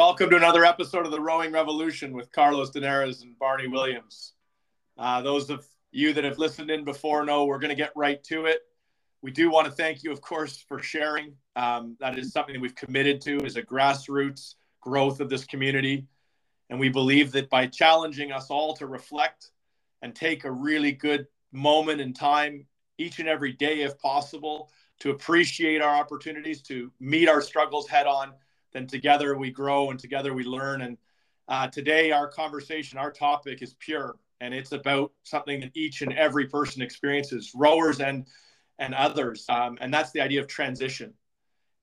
Welcome to another episode of the Rowing Revolution with Carlos Dinares and Barney Williams. Uh, those of you that have listened in before know we're going to get right to it. We do want to thank you, of course, for sharing. Um, that is something that we've committed to as a grassroots growth of this community. And we believe that by challenging us all to reflect and take a really good moment in time each and every day, if possible, to appreciate our opportunities, to meet our struggles head on, then together we grow and together we learn. And uh, today, our conversation, our topic is pure, and it's about something that each and every person experiences, rowers and and others. Um, and that's the idea of transition,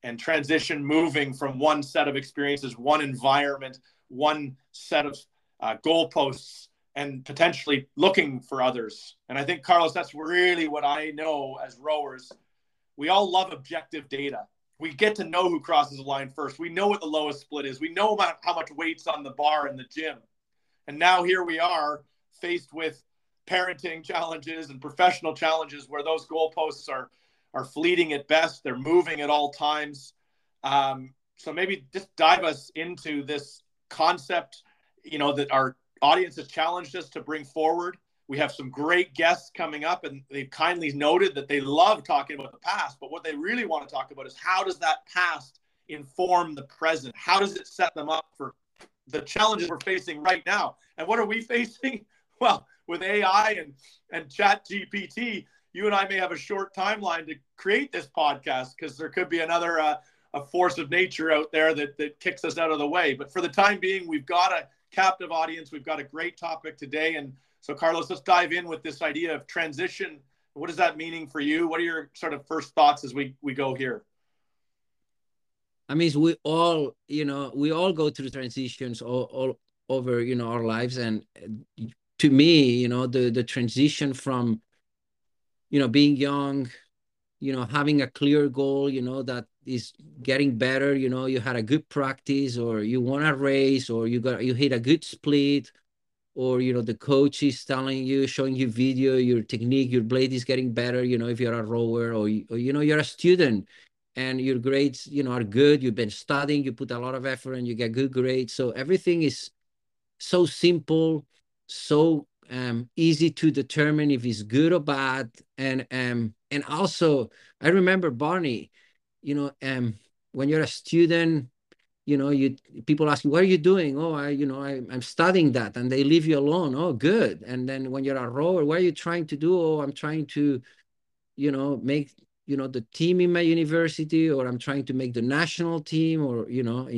and transition moving from one set of experiences, one environment, one set of uh, goalposts, and potentially looking for others. And I think Carlos, that's really what I know as rowers. We all love objective data we get to know who crosses the line first. We know what the lowest split is. We know about how much weight's on the bar in the gym. And now here we are faced with parenting challenges and professional challenges where those goalposts are are fleeting at best. They're moving at all times. Um, so maybe just dive us into this concept, you know, that our audience has challenged us to bring forward we have some great guests coming up, and they've kindly noted that they love talking about the past. But what they really want to talk about is how does that past inform the present? How does it set them up for the challenges we're facing right now? And what are we facing? Well, with AI and, and Chat GPT, you and I may have a short timeline to create this podcast because there could be another uh, a force of nature out there that, that kicks us out of the way. But for the time being, we've got a captive audience. We've got a great topic today. And so, Carlos, let's dive in with this idea of transition. What is that meaning for you? What are your sort of first thoughts as we we go here? I mean, we all, you know, we all go through transitions all, all over, you know, our lives. And to me, you know, the the transition from, you know, being young, you know, having a clear goal, you know, that is getting better, you know, you had a good practice or you won a race or you got you hit a good split or you know the coach is telling you showing you video your technique your blade is getting better you know if you're a rower or, or you know you're a student and your grades you know are good you've been studying you put a lot of effort and you get good grades. So everything is so simple so um, easy to determine if it's good or bad. And um and also i remember barney you know um when you're a student you know you people ask you what are you doing? Oh i you know I, i'm studying that and they leave you alone. Oh good. And then when you're a rower what are you trying to do? Oh i'm trying to you know make you know the team in my university or i'm trying to make the national team or you know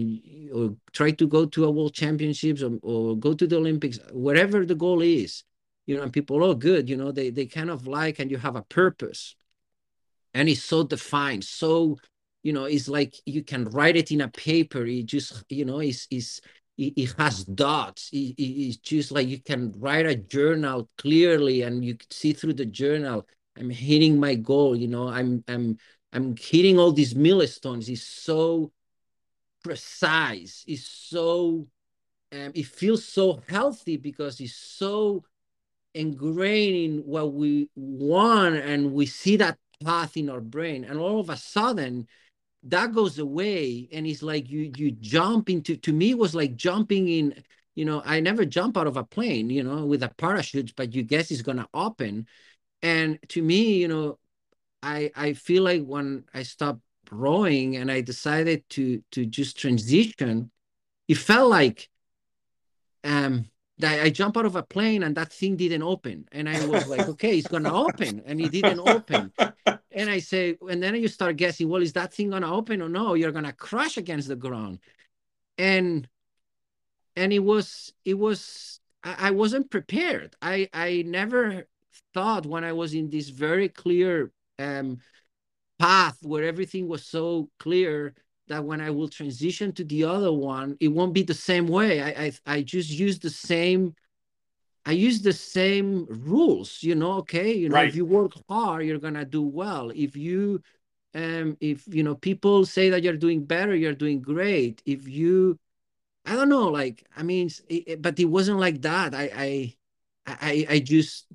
or try to go to a world championships or, or go to the olympics whatever the goal is. You know and people oh good you know they they kind of like and you have a purpose. And it's so defined so you know it's like you can write it in a paper it just you know it's, it's it, has dots it, it's just like you can write a journal clearly and you see through the journal i'm hitting my goal you know i'm i'm i'm hitting all these milestones it's so precise it's so um, it feels so healthy because it's so ingrained in what we want and we see that path in our brain. And all of a sudden that goes away and it's like you you jump into to me was like jumping in you know i never jump out of a plane you know with a parachute but you guess it's gonna open. And to me you know i i feel like when i stopped rowing and i decided to to just transition it felt like um that I jump out of a plane and that thing didn't open. And I was like, okay, it's gonna open. And it didn't open. And I say, and then you start guessing, well, is that thing gonna open or no? You're gonna crash against the ground. And and it was it was I, I wasn't prepared. I I never thought when I was in this very clear um path where everything was so clear that when I will transition to the other one, it won't be the same way. I I, I just use the same. I use the same rules, you know. Okay, you know, right. if you work hard, you're gonna do well. If you, um, if you know, people say that you're doing better, you're doing great. If you, I don't know, like I mean, it, but it wasn't like that. I I I I just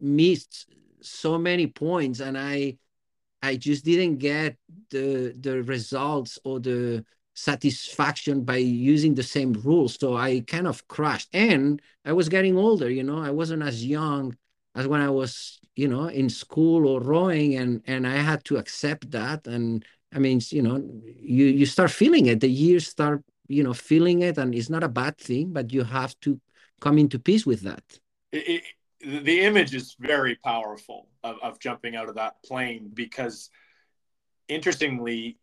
missed so many points, and I I just didn't get the the results or the satisfaction by using the same rules. So I kind of crashed. And I was getting older, you know, I wasn't as young as when I was, you know, in school or rowing and and I had to accept that. And I mean, you know, you you start feeling it. The years start, you know, feeling it, and it's not a bad thing, but you have to come into peace with that. It, it, the image is very powerful of, of jumping out of that plane because interestingly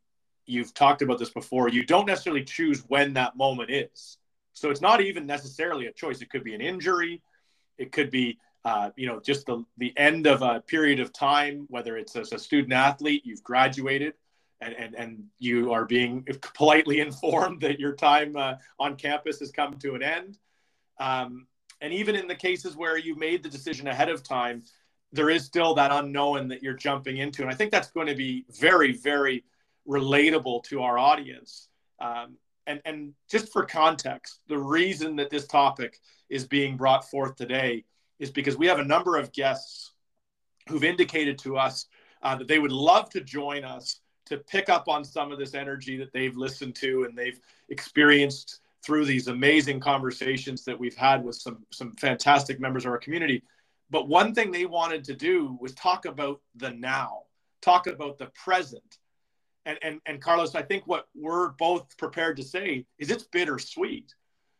you've talked about this before you don't necessarily choose when that moment is. So it's not even necessarily a choice. It could be an injury. It could be uh, you know just the, the end of a period of time whether it's as a student athlete you've graduated and, and, and you are being politely informed that your time uh, on campus has come to an end. Um, and even in the cases where you made the decision ahead of time there is still that unknown that you're jumping into and i think that's going to be very very relatable to our audience. Um, and, and just for context, the reason that this topic is being brought forth today is because we have a number of guests who've indicated to us uh, that they would love to join us to pick up on some of this energy that they've listened to and they've experienced through these amazing conversations that we've had with some some fantastic members of our community. But one thing they wanted to do was talk about the now, talk about the present, and, and, and Carlos, I think what we're both prepared to say is it's bittersweet.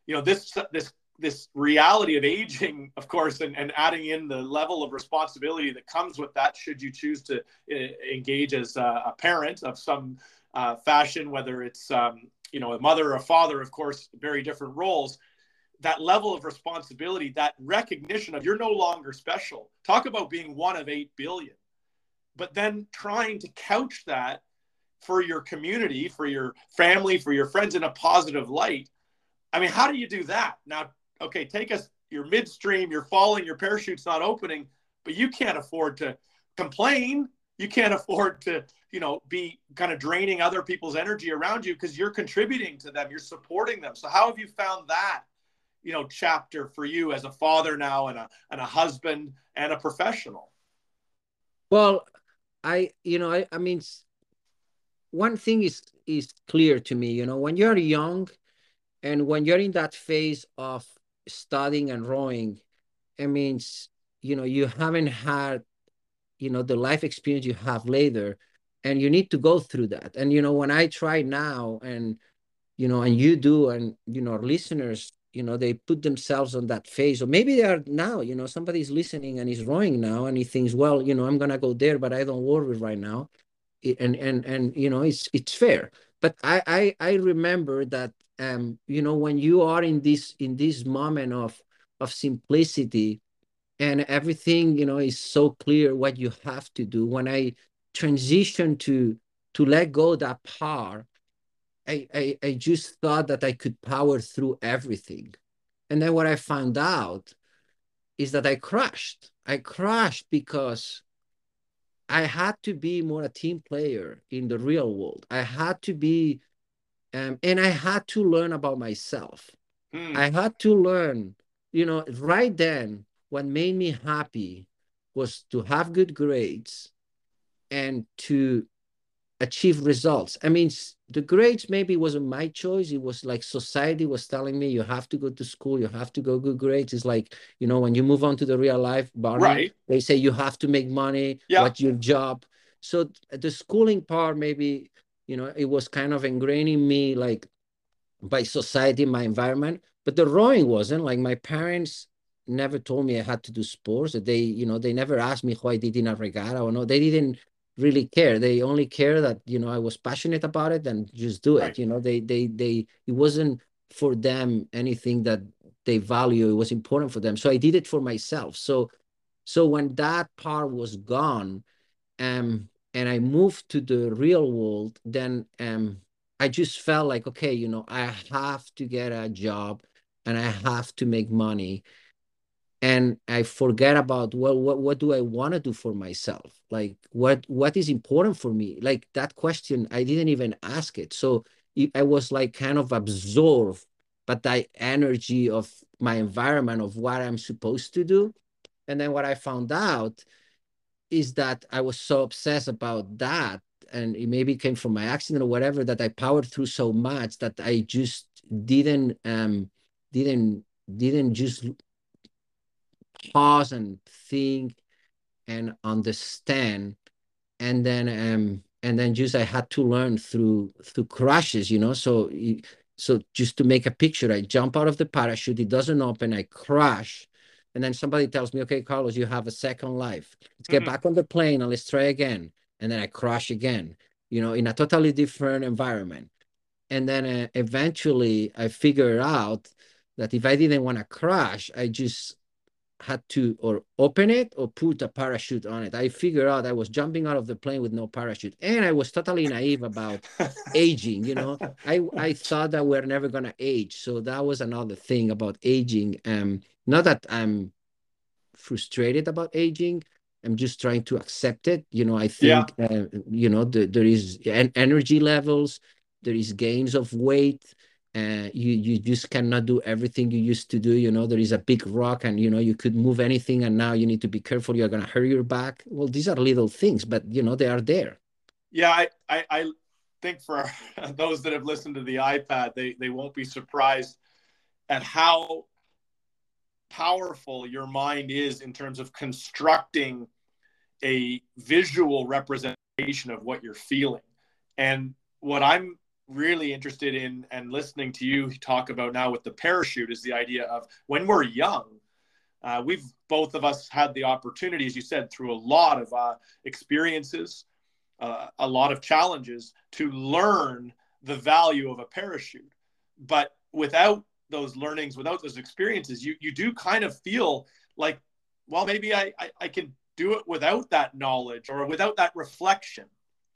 You know, this, this, this reality of aging, of course, and, and adding in the level of responsibility that comes with that, should you choose to uh, engage as a, a, parent of some uh, fashion, whether it's, um, you know, a mother or a father, of course, very different roles. That level of responsibility, that recognition of you're no longer special. Talk about being one of 8 billion. But then trying to couch that for your community, for your family, for your friends in a positive light. I mean, how do you do that? Now, okay, take us, you're midstream, you're falling, your parachute's not opening, but you can't afford to complain. You can't afford to, you know, be kind of draining other people's energy around you because you're contributing to them, you're supporting them. So, how have you found that, you know, chapter for you as a father now and a, and a husband and a professional? Well, I, you know, I, I mean, one thing is is clear to me you know when you're young and when you're in that phase of studying and rowing it means you know you haven't had you know the life experience you have later and you need to go through that and you know when i try now and you know and you do and you know listeners you know they put themselves on that phase or maybe they are now you know somebody's listening and he's rowing now and he thinks well you know i'm gonna go there but i don't worry right now. And and and you know it's it's fair. But i i, I remember that um you know when you are in this in this moment of of simplicity and everything you know is so clear what you have to do when i transition to to let go that power I, I i just thought that i could power through everything and then what i found out is that i crashed i crashed because I had to be more a team player in the real world. I had to be, um, and I had to learn about myself. Hmm. I had to learn, you know, right then, what made me happy was to have good grades and to achieve results. I mean, the grades maybe wasn't my choice. It was like society was telling me you have to go to school, you have to go good grades. It's like, you know, when you move on to the real life, Barney, right. they say you have to make money, yeah. what's your job. So the schooling part, maybe, you know, it was kind of ingraining me like by society, my environment. But the rowing wasn't like my parents never told me I had to do sports. They, you know, they never asked me why I did in a regatta or no. They didn't really care. They only care that you know I was passionate about it and just do it. Right. You know, they they they it wasn't for them anything that they value. It was important for them. So I did it for myself. So so when that part was gone, um, and I moved to the real world, then um, I just felt like okay, you know, I have to get a job and I have to make money and i forget about well what, what do i want to do for myself? Like what what is important for me? Like that question i didn't even ask it. So i was like kind of absorbed but that energy of my environment of what i'm supposed to do. And then what i found out is that i was so obsessed about that and it maybe came from my accident or whatever that I powered through so much that I just didn't um didn't didn't just pause and think and understand. And then um and then just I had to learn through through crashes you know? So so just to make a picture I jump out of the parachute it doesn't open I crash. And then somebody tells me okay Carlos you have a second life. Let's get mm-hmm. back on the plane and let's try again. And then I crash again you know in a totally different environment. And then uh, eventually I figured out that if I didn't want to crash I just had to or open it or put a parachute on it. I figured out I was jumping out of the plane with no parachute, and I was totally naive about aging. You know, I I thought that we're never gonna age, so that was another thing about aging. Um, not that I'm frustrated about aging. I'm just trying to accept it. You know, I think yeah. uh, you know the, there is en- energy levels, there is gains of weight uh, you you just cannot do everything you used to do you know there is a big rock and you know you could move anything and now you need to be careful you're going to hurt your back. Well these are little things but you know they are there. Yeah i i, I think for those that have listened to the ipad they they won't be surprised at how powerful your mind is in terms of constructing a visual representation of what you're feeling. And what i'm really interested in and listening to you talk about now with the parachute is the idea of when we're young uh, we've both of us had the opportunity as you said through a lot of uh, experiences uh, a lot of challenges to learn the value of a parachute. But without those learnings without those experiences you you do kind of feel like well maybe I, I, I can do it without that knowledge or without that reflection.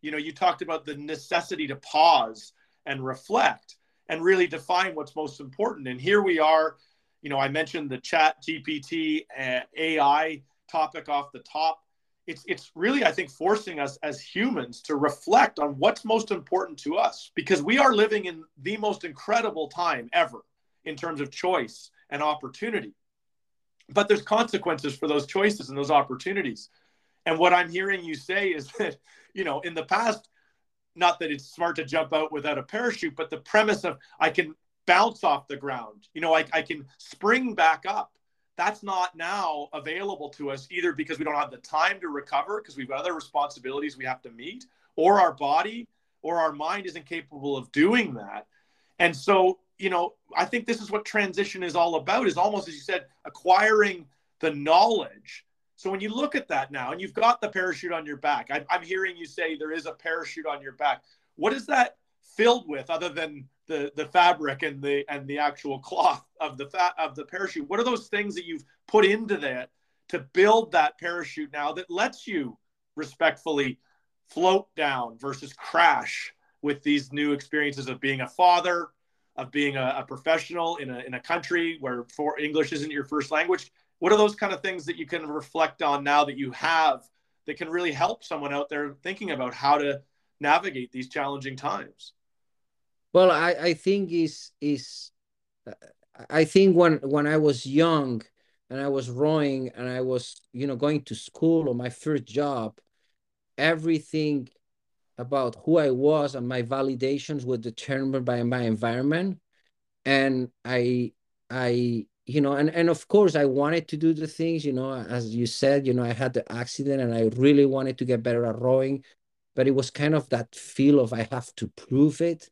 You know you talked about the necessity to pause and reflect and really define what's most important. And here we are, you know, I mentioned the chat GPT uh, AI topic off the top. It's, it's really, I think, forcing us as humans to reflect on what's most important to us because we are living in the most incredible time ever in terms of choice and opportunity. But there's consequences for those choices and those opportunities. And what I'm hearing you say is that, you know, in the past, not that it's smart to jump out without a parachute, but the premise of I can bounce off the ground, you know, I, I can spring back up. That's not now available to us either because we don't have the time to recover because we've other responsibilities we have to meet, or our body or our mind isn't capable of doing that. And so, you know, I think this is what transition is all about is almost, as you said, acquiring the knowledge so when you look at that now, and you've got the parachute on your back, I, I'm hearing you say there is a parachute on your back. What is that filled with, other than the the fabric and the and the actual cloth of the fat of the parachute? What are those things that you've put into that to build that parachute now that lets you respectfully float down versus crash with these new experiences of being a father, of being a, a professional in a in a country where for English isn't your first language? What are those kind of things that you can reflect on now that you have that can really help someone out there thinking about how to navigate these challenging times? Well i i think is is i think when when i was young and i was rowing and i was you know going to school or my first job everything about who i was and my validations were determined by my environment. And i i you know and and of course i wanted to do the things you know as you said you know i had the accident and i really wanted to get better at rowing but it was kind of that feel of i have to prove it.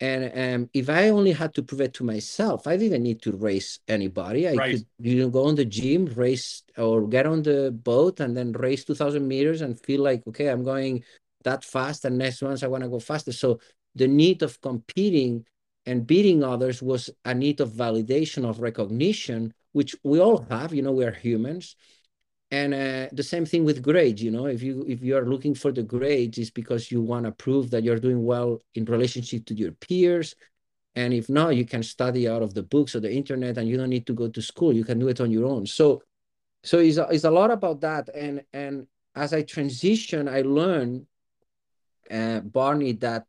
And um, if i only had to prove it to myself i didn't need to race anybody. I right. could you know go on the gym race or get on the boat and then race 2000 meters and feel like okay i'm going that fast and next month i want to go faster. So the need of competing and beating others was a need of validation of recognition which we all have you know we're humans. And uh, the same thing with grades you know if you if you are looking for the grades it's because you want to prove that you're doing well in relationship to your peers. And if not you can study out of the books or the internet and you don't need to go to school. You can do it on your own. So so it's a, it's a lot about that. And and as i transition i learn uh, barney that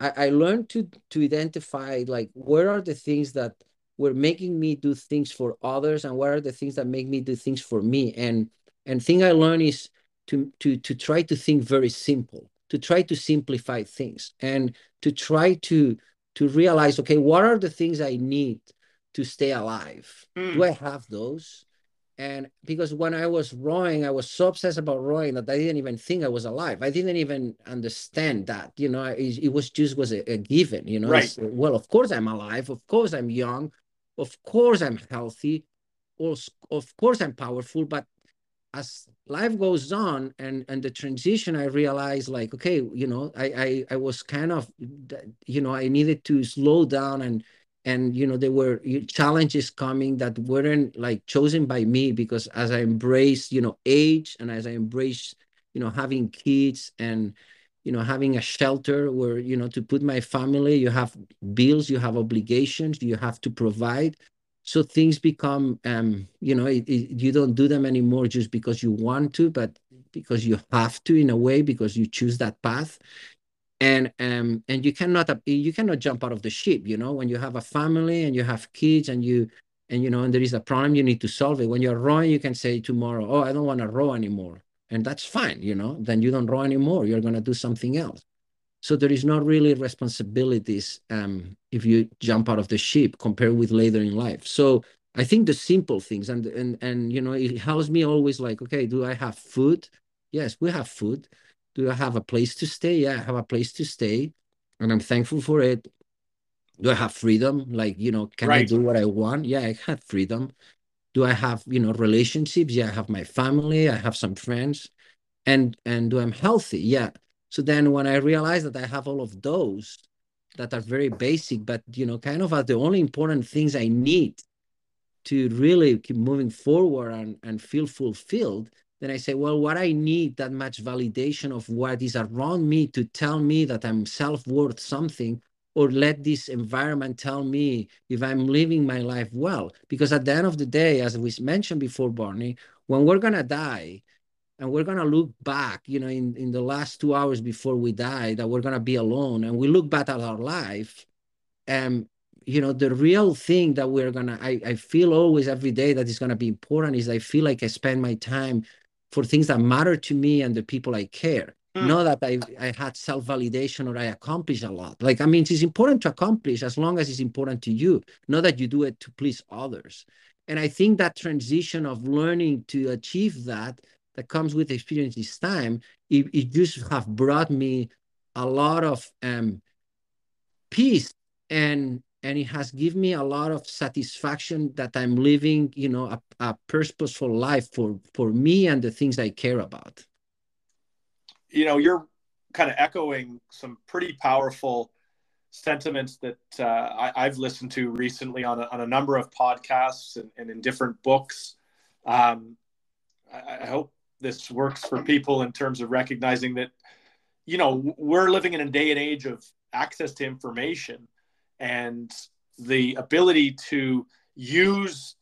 I, I learned to to identify like where are the things that were making me do things for others and what are the things that make me do things for me. And and thing i learned is to to to try to think very simple to try to simplify things and to try to to realize okay what are the things i need to stay alive? Mm. do i have those and because when I was rowing, I was so obsessed about rowing that I didn't even think I was alive. I didn't even understand that, you know, it, it was just was a, a given, you know. Right. well, of course I'm alive. Of course I'm young. Of course I'm healthy. Of course I'm powerful. But as life goes on and and the transition, I realized like, okay, you know, I I, I was kind of, you know, I needed to slow down and and you know there were challenges coming that weren't like chosen by me because as i embrace you know age and as i embrace you know having kids and you know having a shelter where you know to put my family you have bills you have obligations you have to provide. So things become um you know it, it, you don't do them anymore just because you want to but because you have to in a way because you choose that path and um and you cannot you cannot jump out of the ship you know when you have a family and you have kids and you and you know and there is a problem you need to solve it. When you're rowing you can say tomorrow oh i don't want to row anymore. And that's fine you know then you don't row anymore you're going to do something else. So there is not really responsibilities um if you jump out of the ship compared with later in life. So i think the simple things and and and you know it helps me always like okay do i have food? Yes we have food do I have a place to stay? Yeah, I have a place to stay, and I'm thankful for it. Do I have freedom? Like, you know, can right. I do what I want? Yeah, I have freedom. Do I have, you know, relationships? Yeah, I have my family, I have some friends. And and do I'm healthy? Yeah. So then when I realize that I have all of those that are very basic, but you know, kind of are the only important things I need to really keep moving forward and, and feel fulfilled, then I say, well, what I need that much validation of what is around me to tell me that I'm self-worth something, or let this environment tell me if I'm living my life well. Because at the end of the day, as we mentioned before, Barney, when we're gonna die and we're gonna look back, you know, in, in the last two hours before we die, that we're gonna be alone, and we look back at our life, and um, you know the real thing that we're gonna I, I feel always every day that is gonna be important is I feel like I spend my time for things that matter to me and the people I care. Mm. Not that I, I had self validation or I accomplished a lot. Like, I mean, it's important to accomplish as long as it's important to you, not that you do it to please others. And I think that transition of learning to achieve that, that comes with experience this time, it, it just have brought me a lot of um, peace and and it has given me a lot of satisfaction that I'm living, you know, a, a purposeful life for for me and the things I care about. You know, you're kind of echoing some pretty powerful sentiments that uh, I, have listened to recently on a, on a number of podcasts and, and in different books. Um, I, I hope this works for people in terms of recognizing that, you know, we're living in a day and age of access to information and the ability to use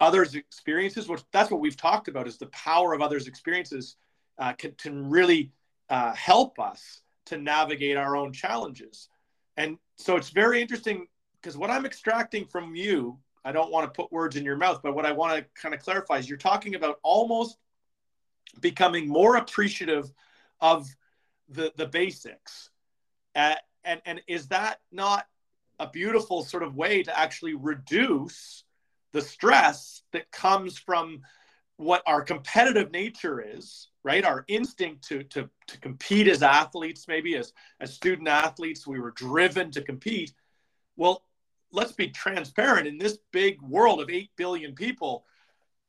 others' experiences, which that's what we've talked about, is the power of others' experiences uh, can, can really uh, help us to navigate our own challenges. And so it's very interesting because what I'm extracting from you, I don't want to put words in your mouth, but what I want to kind of clarify is you're talking about almost becoming more appreciative of the the basics. Uh, and and is that not a beautiful sort of way to actually reduce the stress that comes from what our competitive nature is right? Our instinct to to to compete as athletes maybe as as student athletes we were driven to compete. Well let's be transparent. In this big world of 8 billion people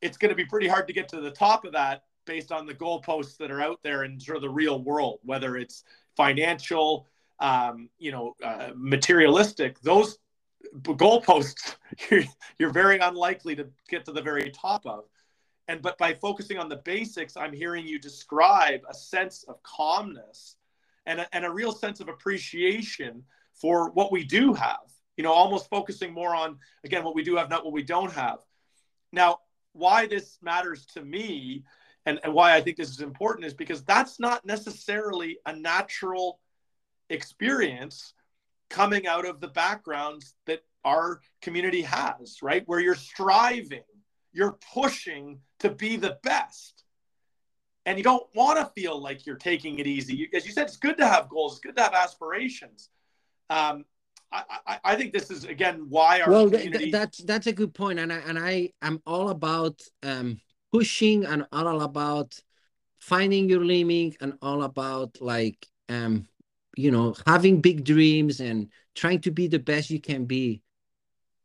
it's going to be pretty hard to get to the top of that based on the goalposts that are out there in sort of the real world whether it's financial um, you know, uh, materialistic, those goalposts you're, you're very unlikely to get to the very top of. And but by focusing on the basics, I'm hearing you describe a sense of calmness and a, and a real sense of appreciation for what we do have. You know, almost focusing more on again what we do have, not what we don't have. Now, why this matters to me and, and why I think this is important is because that's not necessarily a natural experience coming out of the backgrounds that our community has, right? Where you're striving, you're pushing to be the best. and you don't want to feel like you're taking it easy. As you said, it's good to have goals. It's good to have aspirations. Um, I, I, I, think this is again why our well community... th- that's that's a good point, and I and I am all about um, pushing and all about finding your limit and all about like um you know having big dreams and trying to be the best you can be,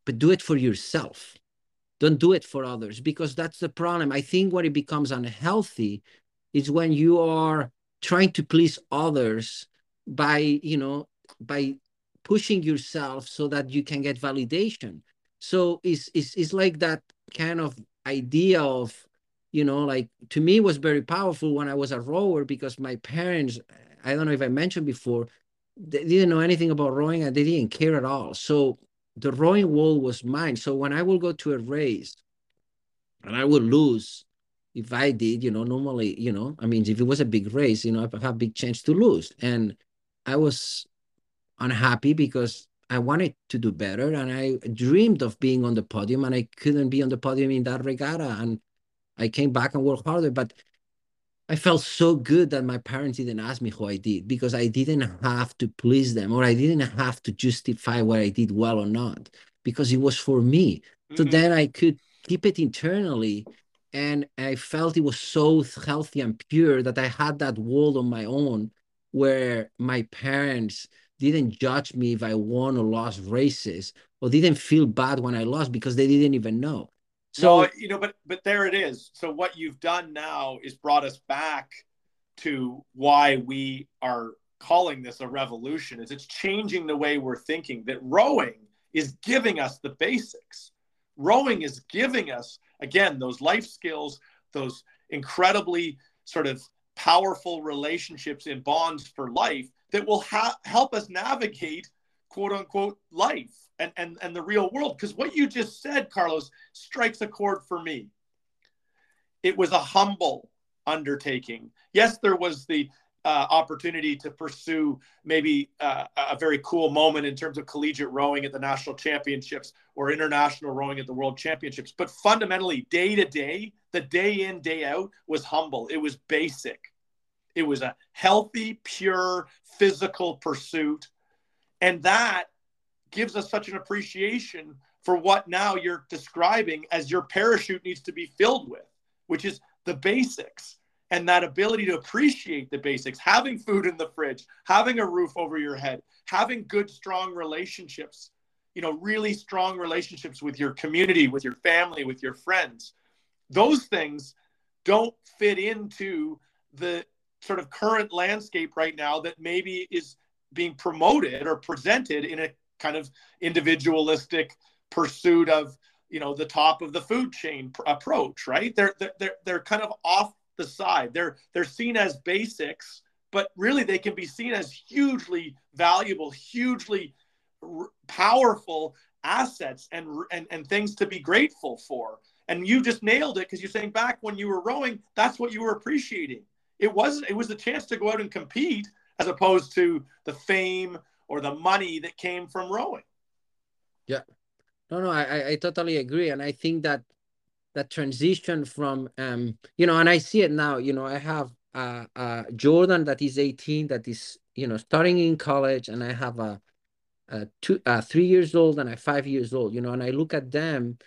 but do it for yourself. Don't do it for others because that's the problem. I think what it becomes unhealthy is when you are trying to please others by you know by pushing yourself so that you can get validation so it's it's, it's like that kind of idea of you know like to me was very powerful when i was a rower because my parents i don't know if i mentioned before they didn't know anything about rowing and they didn't care at all so the rowing wall was mine so when i would go to a race and i would lose if I did, you know, normally, you know, I mean, if it was a big race, you know, I have big chance to lose. And I was unhappy because I wanted to do better and I dreamed of being on the podium and I couldn't be on the podium in that regatta. And I came back and worked harder. But I felt so good that my parents didn't ask me how I did because I didn't have to please them or I didn't have to justify what I did well or not because it was for me. Mm-hmm. So then I could keep it internally and I felt it was so healthy and pure that I had that world on my own where my parents didn't judge me if I won or lost races or didn't feel bad when I lost because they didn't even know. So you know, but but there it is. So what you've done now is brought us back to why we are calling this a revolution is it's changing the way we're thinking that rowing is giving us the basics. Rowing is giving us again, those life skills, those incredibly sort of powerful relationships and bonds for life that will ha- help us navigate quote unquote life and, and, and the real world. Because what you just said, Carlos, strikes a chord for me. It was a humble undertaking. Yes, there was the uh, opportunity to pursue maybe uh, a very cool moment in terms of collegiate rowing at the national championships or international rowing at the world championships. But fundamentally, day to day, the day in, day out was humble. It was basic. It was a healthy, pure, physical pursuit. And that gives us such an appreciation for what now you're describing as your parachute needs to be filled with, which is the basics and that ability to appreciate the basics having food in the fridge having a roof over your head having good strong relationships you know really strong relationships with your community with your family with your friends. Those things don't fit into the sort of current landscape right now that maybe is being promoted or presented in a kind of individualistic pursuit of you know the top of the food chain pr- approach right they're, they're they're kind of off the side. They're they're seen as basics, but really they can be seen as hugely valuable, hugely r- powerful assets and, and and things to be grateful for. And you just nailed it because you're saying back when you were rowing, that's what you were appreciating. It wasn't it was the chance to go out and compete as opposed to the fame or the money that came from rowing. Yeah. No, no, I, I totally agree. And I think that that transition from um you know and i see it now you know i have uh, uh jordan that is 18 that is you know starting in college and i have a, two uh three years old and a five years old you know and i look at them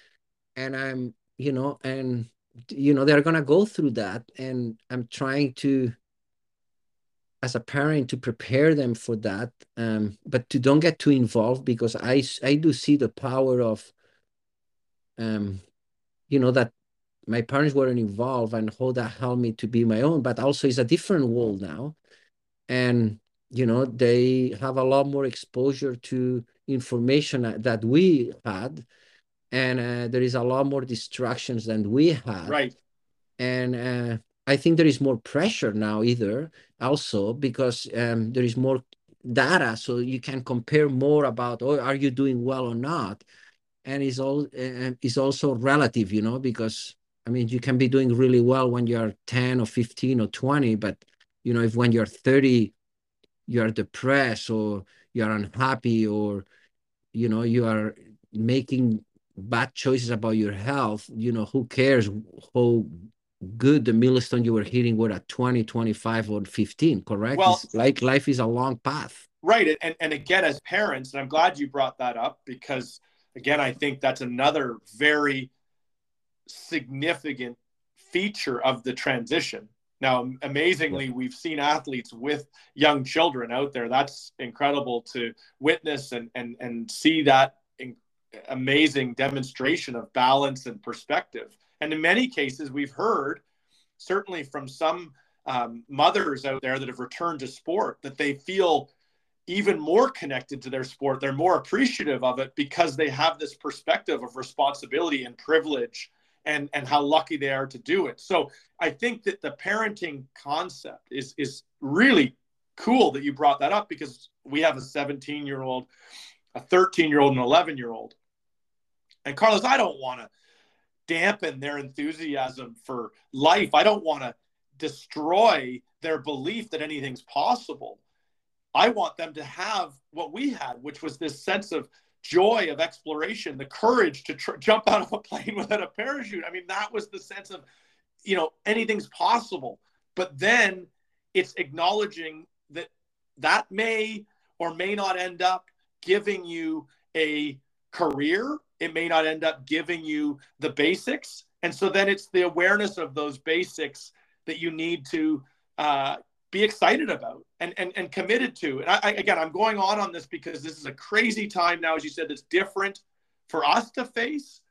and i'm you know and you know they're gonna go through that and i'm trying to as a parent to prepare them for that um but to don't get too involved because i i do see the power of um you know, that my parents weren't involved and how that helped me to be my own, but also it's a different world now. And, you know, they have a lot more exposure to information that we had. And uh, there is a lot more distractions than we had. Right. And uh, I think there is more pressure now, either also because um, there is more data. So you can compare more about, oh, are you doing well or not? and it's all and it's also relative you know because i mean you can be doing really well when you're 10 or 15 or 20 but you know if when you're 30 you're depressed or you're unhappy or you know you are making bad choices about your health you know who cares how good the milestone you were hitting were at 20, 25, or 15, correct? Well, it's like life is a long path. Right. And, and again, as parents, and I'm glad you brought that up because, again, I think that's another very significant feature of the transition. Now, amazingly, we've seen athletes with young children out there. That's incredible to witness and, and, and see that amazing demonstration of balance and perspective. And in many cases, we've heard, certainly from some um, mothers out there that have returned to sport, that they feel even more connected to their sport. They're more appreciative of it because they have this perspective of responsibility and privilege and, and how lucky they are to do it. So I think that the parenting concept is, is really cool that you brought that up because we have a 17 year old, a 13 year old, and 11 year old. And Carlos, I don't want to dampen their enthusiasm for life. I don't want to destroy their belief that anything's possible. I want them to have what we had, which was this sense of joy of exploration, the courage to tr- jump out of a plane without a parachute. I mean, that was the sense of, you know, anything's possible. But then it's acknowledging that that may or may not end up giving you a career it may not end up giving you the basics. And so then it's the awareness of those basics that you need to uh, be excited about and, and, and committed to. And I, I, again, I'm going on on this because this is a crazy time now, as you said, that's different for us to face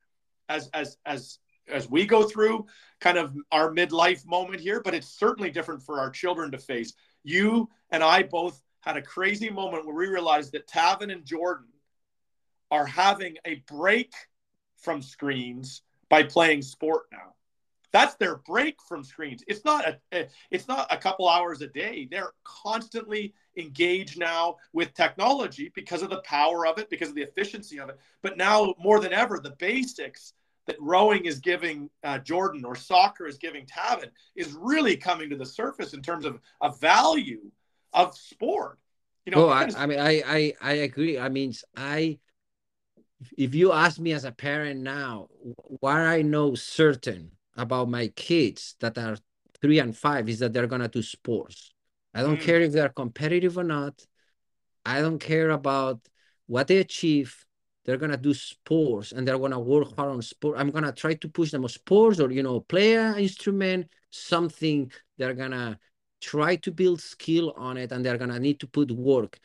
as, as, as, as we go through kind of our midlife moment here, but it's certainly different for our children to face. You and I both had a crazy moment where we realized that Tavin and Jordan are having a break from screens by playing sport now. That's their break from screens. It's not a, it's not a couple hours a day. They're constantly engaged now with technology because of the power of it, because of the efficiency of it. But now more than ever, the basics that rowing is giving uh, Jordan or soccer is giving Tavin is really coming to the surface in terms of a value of sport. You know, oh, I, I mean, I, I I agree. I mean, I if you ask me as a parent now, what I know certain about my kids that are three and five is that they're gonna do sports. I don't mm. care if they're competitive or not. I don't care about what they achieve. They're gonna do sports and they're gonna work hard on sport. I'm gonna try to push them on sports or you know, play an instrument, something they're gonna try to build skill on it and they're gonna need to put work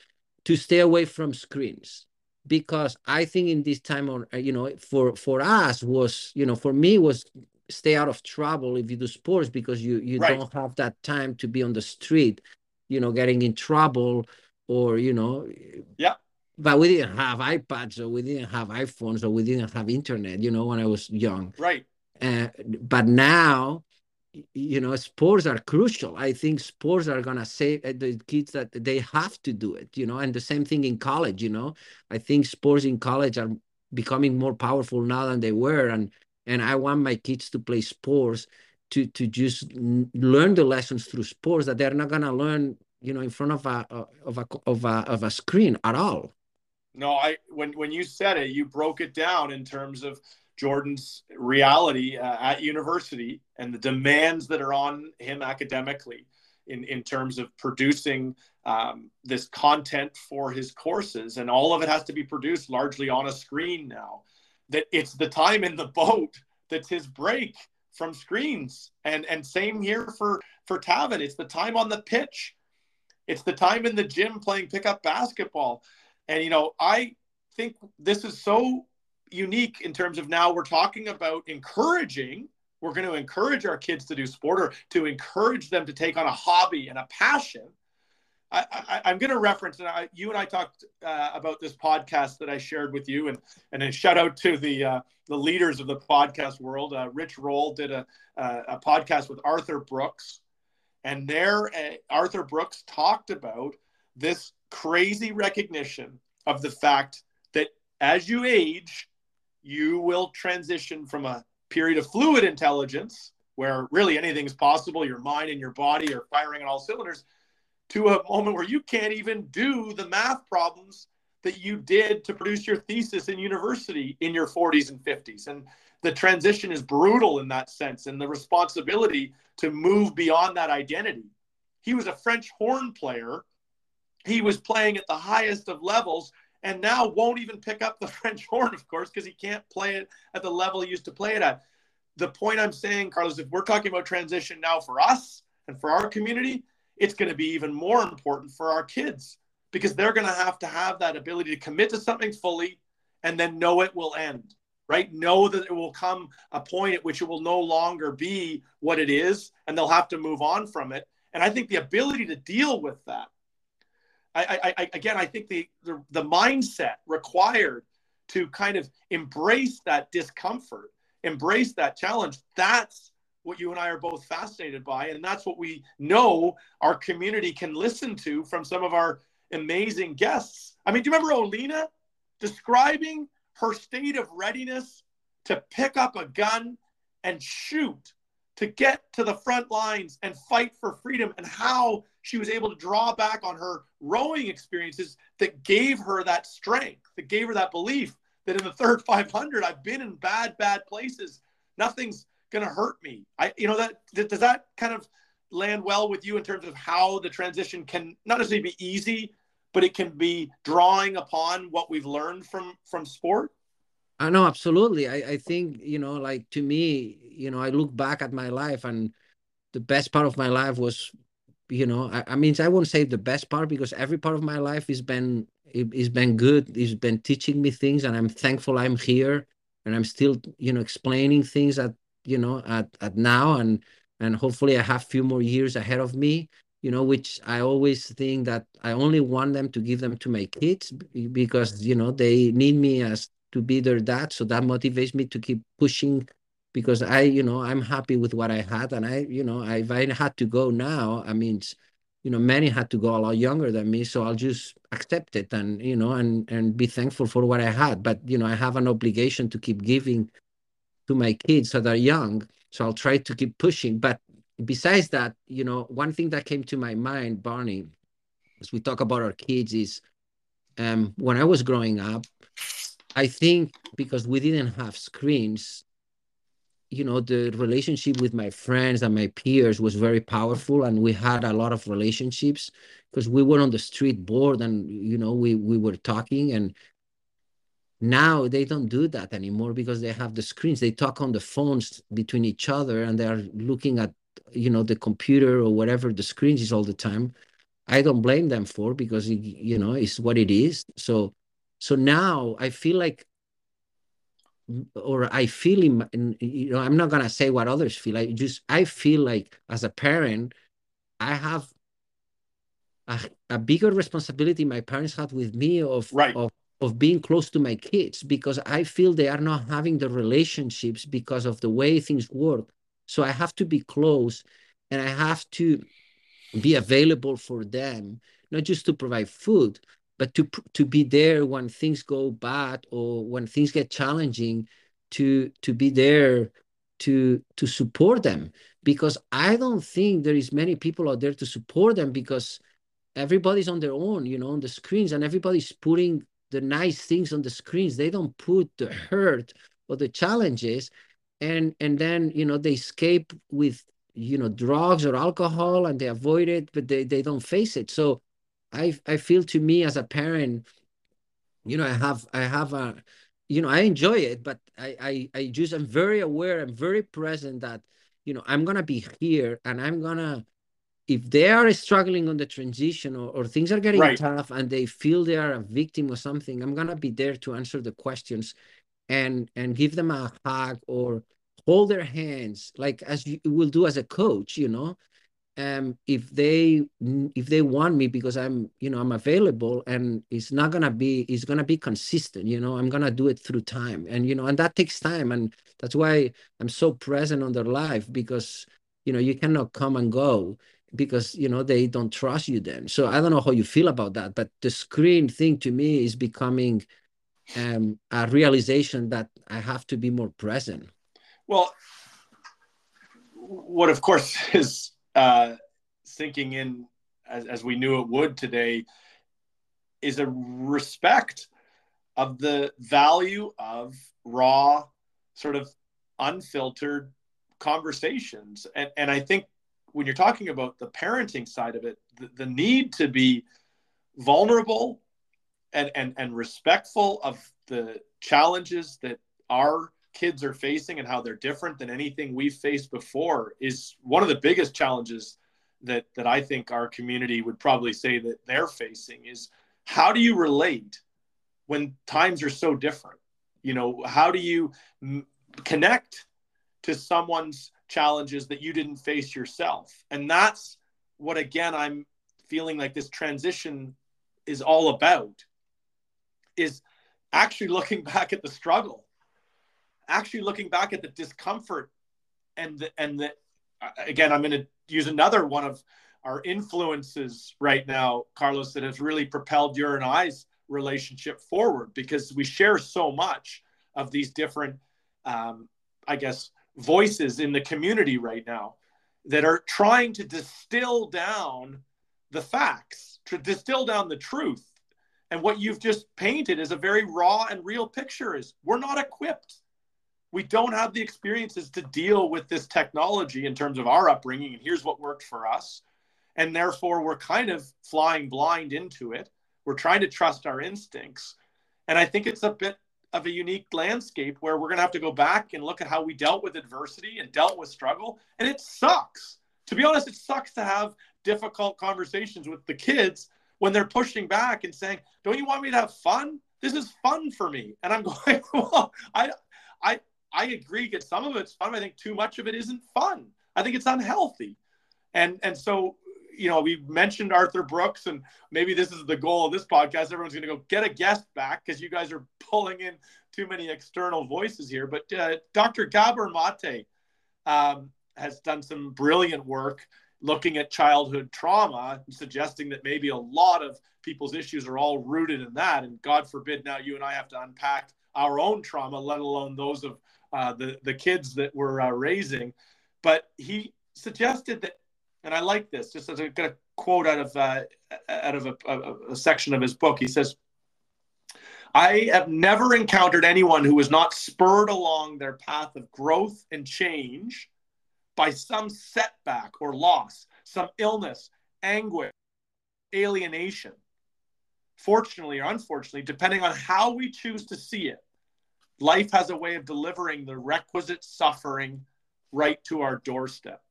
to stay away from screens because I think in this time on uh, you know for for us was you know for me was stay out of trouble if you do sports because you you right. don't have that time to be on the street you know getting in trouble or you know yeah. but we didn't have ipads or we didn't have iphones or we didn't have internet you know when i was young. Right. Uh, but now you know sports are crucial. I think sports are going to save uh, the kids that they have to do it you know and the same thing in college you know. I think sports in college are becoming more powerful now than they were and and i want my kids to play sports to to just learn the lessons through sports that they're not going to learn you know in front of a of a of a of a screen at all. No i when when you said it you broke it down in terms of Jordan's reality uh, at university and the demands that are on him academically in, in terms of producing um, this content for his courses. And all of it has to be produced largely on a screen now. That it's the time in the boat that's his break from screens. And, and same here for, for Tavin. It's the time on the pitch. It's the time in the gym playing pickup basketball. And, you know, I think this is so unique in terms of now we're talking about encouraging we're going to encourage our kids to do sport or to encourage them to take on a hobby and a passion I, am going to reference, and I, you and I talked uh, about this podcast that I shared with you, and and a shout out to the uh, the leaders of the podcast world. Uh, Rich Roll did a a podcast with Arthur Brooks, and there uh, Arthur Brooks talked about this crazy recognition of the fact that as you age, you will transition from a period of fluid intelligence where really anything is possible, your mind and your body are firing on all cylinders, to a moment where you can't even do the math problems that you did to produce your thesis in university in your 40s and 50s. And the transition is brutal in that sense and the responsibility to move beyond that identity. He was a French horn player. He was playing at the highest of levels and now won't even pick up the French horn, of course, because he can't play it at the level he used to play it at. The point I'm saying, Carlos, if we're talking about transition now for us and for our community, it's going to be even more important for our kids because they're going to have to have that ability to commit to something fully and then know it will end right know that it will come a point at which it will no longer be what it is and they'll have to move on from it and i think the ability to deal with that i, I, again i think the, the the mindset required to kind of embrace that discomfort embrace that challenge that's what you and I are both fascinated by. And that's what we know our community can listen to from some of our amazing guests. I mean, do you remember Olina describing her state of readiness to pick up a gun and shoot, to get to the front lines and fight for freedom, and how she was able to draw back on her rowing experiences that gave her that strength, that gave her that belief that in the third 500, I've been in bad, bad places. Nothing's going to hurt me. I, you know, that does that kind of land well with you in terms of how the transition can not necessarily be easy, but it can be drawing upon what we've learned from from sport. Uh, I know absolutely. I, I think you know, like to me, you know, I look back at my life, and the best part of my life was, you know, I, I mean, I won't say the best part because every part of my life has been it, it's been good. It's been teaching me things, and I'm thankful I'm here, and I'm still, you know, explaining things at you know at at now and and hopefully i have a few more years ahead of me you know which i always think that i only want them to give them to my kids because you know they need me as to be their dad so that motivates me to keep pushing because i you know i'm happy with what i had and i you know if i had to go now i mean you know many had to go a lot younger than me so i'll just accept it and you know and and be thankful for what i had but you know i have an obligation to keep giving to my kids that are young. So I'll try to keep pushing. But besides that, you know, one thing that came to my mind, Barney, as we talk about our kids, is um, when I was growing up, I think because we didn't have screens, you know, the relationship with my friends and my peers was very powerful, and we had a lot of relationships because we were on the street board and you know we we were talking and now they don't do that anymore because they have the screens. They talk on the phones between each other and they are looking at you know the computer or whatever the screens is all the time. I don't blame them for because it, you know it's what it is. So so now i feel like or i feel in, in you know i'm not going to say what others feel i just i feel like as a parent i have a, a bigger responsibility my parents had with me of right. of of being close to my kids because I feel they are not having the relationships because of the way things work. So I have to be close and I have to be available for them, not just to provide food, but to to be there when things go bad or when things get challenging, to to be there to to support them because I don't think there is many people out there to support them because everybody's on their own, you know, on the screens and everybody's putting the nice things on the screens. They don't put the hurt or the challenges. And and then you know they escape with you know drugs or alcohol and they avoid it, but they, they don't face it. So I I feel to me as a parent, you know, I have I have a you know, I enjoy it, but I I I just I'm very aware, I'm very present that, you know, I'm gonna be here and I'm gonna if they are struggling on the transition or, or things are getting right. tough and they feel they are a victim or something, I'm gonna be there to answer the questions and and give them a hug or hold their hands like as you will do as a coach, you know. Um, if they if they want me because I'm you know I'm available and it's not gonna be it's gonna be consistent you know I'm gonna do it through time. And you know and that takes time and that's why I'm so present on their life because you know you cannot come and go because you know they don't trust you then. So i don't know how you feel about that but the screen thing to me is becoming um, a realization that i have to be more present. Well what of course is uh, sinking in as, as we knew it would today is a respect of the value of raw sort of unfiltered conversations. And, and I think when you're talking about the parenting side of it, the, the need to be vulnerable and, and, and respectful of the challenges that our kids are facing and how they're different than anything we've faced before is one of the biggest challenges that that I think our community would probably say that they're facing is how do you relate when times are so different? You know how do you m- connect to someone's challenges that you didn't face yourself? And that's what again i'm feeling like this transition is all about is actually looking back at the struggle actually looking back at the discomfort and the, and the again i'm going to use another one of our influences right now carlos that has really propelled your and i's relationship forward because we share so much of these different um, i guess voices in the community right now that are trying to distill down the facts to distill down the truth. And what you've just painted is a very raw and real picture is we're not equipped we don't have the experiences to deal with this technology in terms of our upbringing and here's what worked for us. And therefore we're kind of flying blind into it. We're trying to trust our instincts. And i think it's a bit of a unique landscape where we're going to have to go back and look at how we dealt with adversity and dealt with struggle. And it sucks. To be honest it sucks to have difficult conversations with the kids when they're pushing back and saying don't you want me to have fun? This is fun for me. And i'm going well i i I agree that some of it's fun. I think too much of it isn't fun. I think it's unhealthy. And and so, you know, we mentioned Arthur Brooks, and maybe this is the goal of this podcast. Everyone's going to go get a guest back because you guys are pulling in too many external voices here. But uh, Dr. Gabor Mate um, has done some brilliant work looking at childhood trauma and suggesting that maybe a lot of people's issues are all rooted in that. And God forbid now you and I have to unpack our own trauma, let alone those of uh, the the kids that we're uh, raising. But he suggested that, and I like this. Just as a, a quote out of uh, out of a, a, a section of his book, he says. I have never encountered anyone who was not spurred along their path of growth and change by some setback or loss, some illness, anguish, alienation. Fortunately or unfortunately, depending on how we choose to see it, life has a way of delivering the requisite suffering right to our doorstep.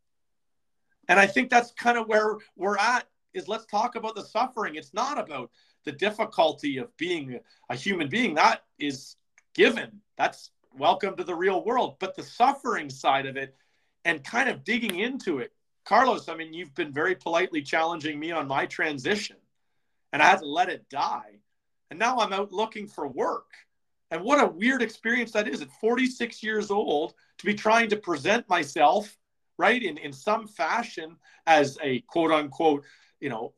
And I think that's kind of where we're at is let's talk about the suffering. It's not about the difficulty of being a human being. That is given. That's welcome to the real world. But the suffering side of it and kind of digging into it. Carlos, I mean, you've been very politely challenging me on my transition and I had to let it die. And now I'm out looking for work and what a weird experience that is at 46 years old to be trying to present myself, right, in, in some fashion as a quote unquote, you know,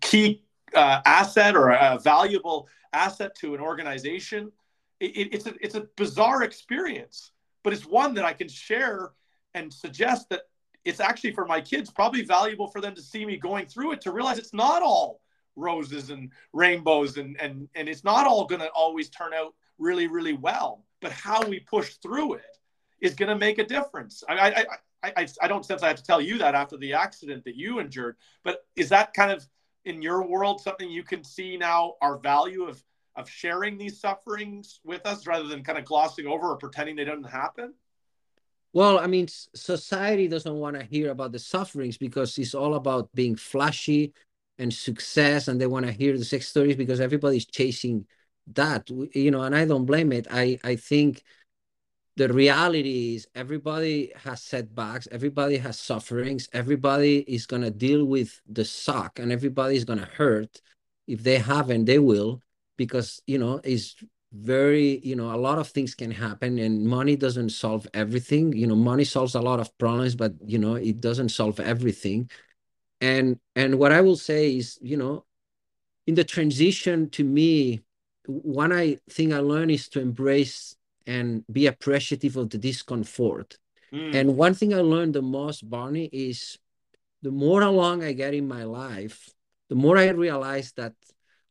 key uh, asset or a valuable asset to an organization. It, it's, a, it's a bizarre experience, but it's one that I can share and suggest that it's actually for my kids probably valuable for them to see me going through it to realize it's not all roses and rainbows and and and it's not all going to always turn out really really well but how we push through it is going to make a difference. I, I i i i don't sense i have to tell you that after the accident that you endured but is that kind of in your world something you can see now our value of of sharing these sufferings with us rather than kind of glossing over or pretending they didn't happen? Well, I mean, society doesn't want to hear about the sufferings because it's all about being flashy, and success and they want to hear the sex stories because everybody's chasing that you know and i don't blame it. I i think the reality is everybody has setbacks everybody has sufferings everybody is going to deal with the suck and everybody is going to hurt. If they haven't they will because you know it's very you know a lot of things can happen and money doesn't solve everything. You know money solves a lot of problems but you know it doesn't solve everything and and what i will say is you know in the transition to me one i think i learned is to embrace and be appreciative of the discomfort mm. and one thing i learned the most barney is the more along i get in my life the more i realize that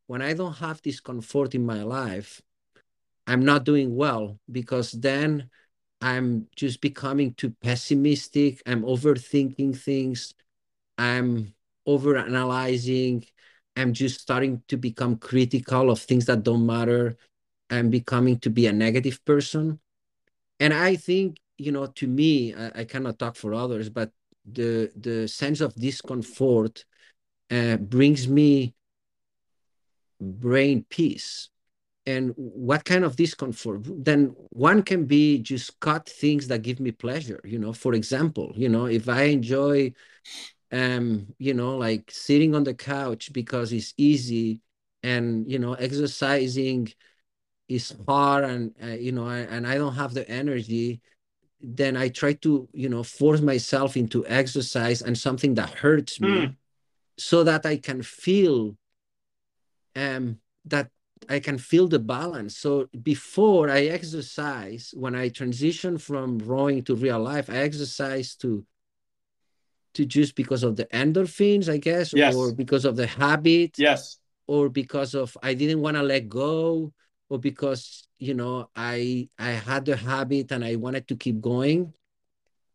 when i don't have discomfort in my life i'm not doing well because then I'm just becoming too pessimistic. I'm overthinking things. I'm overanalyzing. I'm just starting to become critical of things that don't matter. I'm becoming to be a negative person. And I think, you know, to me, I, I cannot talk for others, but the the sense of discomfort uh, brings me brain peace and what kind of discomfort then one can be just cut things that give me pleasure you know for example you know if i enjoy um you know like sitting on the couch because it's easy and you know exercising is hard and uh, you know I, and i don't have the energy then i try to you know force myself into exercise and something that hurts me mm. so that i can feel um that I can feel the balance. So before I exercise, when I transition from rowing to real life, I exercise to to just because of the endorphins, I guess, yes. or because of the habit. Yes. Or because of I didn't want to let go, or because you know I I had the habit and I wanted to keep going.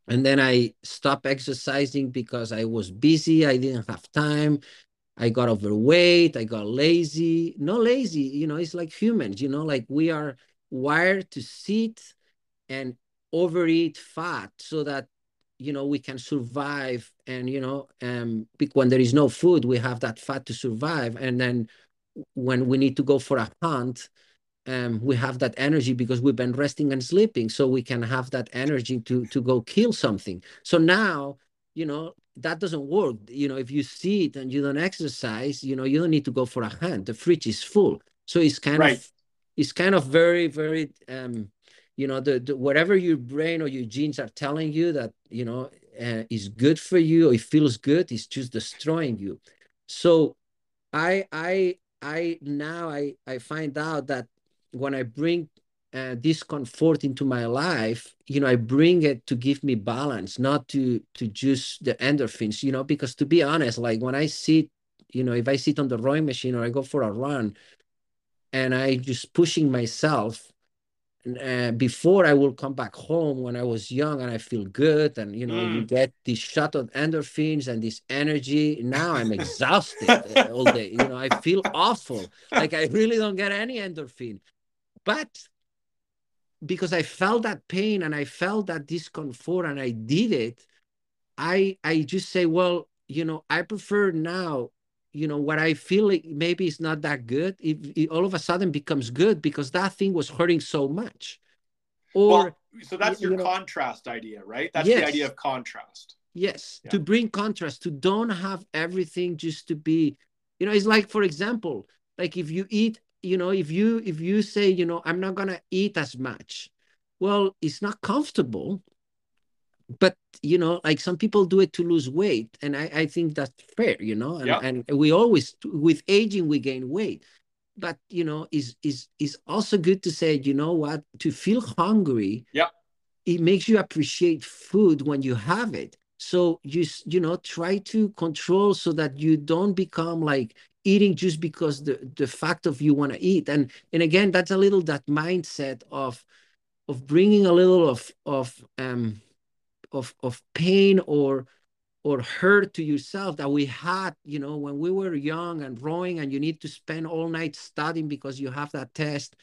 And then I stopped exercising because I was busy. I didn't have time. I got overweight, I got lazy. No lazy, you know, it's like humans, you know, like we are wired to sit and overeat fat so that you know we can survive and you know um when there is no food we have that fat to survive. And then when we need to go for a hunt um we have that energy because we've been resting and sleeping. So we can have that energy to to go kill something. So now you know that doesn't work. You know if you see it and you don't exercise you know you don't need to go for a hunt. The fridge is full. So it's kind right. of it's kind of very very um you know the, the whatever your brain or your genes are telling you that you know uh, is good for you or it feels good it's just destroying you. So i i i now i i find out that when i bring uh, discomfort into my life you know i bring it to give me balance not to to just the endorphins you know because to be honest like when i sit you know if i sit on the rowing machine or i go for a run and i just pushing myself uh, before I will come back home when I was young and I feel good and you know mm. you get this shot of endorphins and this energy. Now I'm exhausted uh, all day. You know I feel awful. Like I really don't get any endorphin. But because I felt that pain and I felt that discomfort and I did it, I I just say, well, you know, I prefer now, you know, what I feel like maybe it's not that good. It, it all of a sudden becomes good because that thing was hurting so much. Or well, so that's your you know, contrast idea, right? That's yes. the idea of contrast. Yes, yeah. to bring contrast, to don't have everything just to be, you know, it's like, for example, like if you eat you know if you if you say you know i'm not going to eat as much well it's not comfortable but you know like some people do it to lose weight and i i think that's fair you know and, yeah. and we always with aging we gain weight. But you know is is is also good to say you know what to feel hungry yeah. it makes you appreciate food when you have it. So you you know try to control so that you don't become like eating just because the the fact of you want to eat. And and again that's a little that mindset of of bringing a little of of um of of pain or or hurt to yourself that we had you know when we were young and growing and you need to spend all night studying because you have that test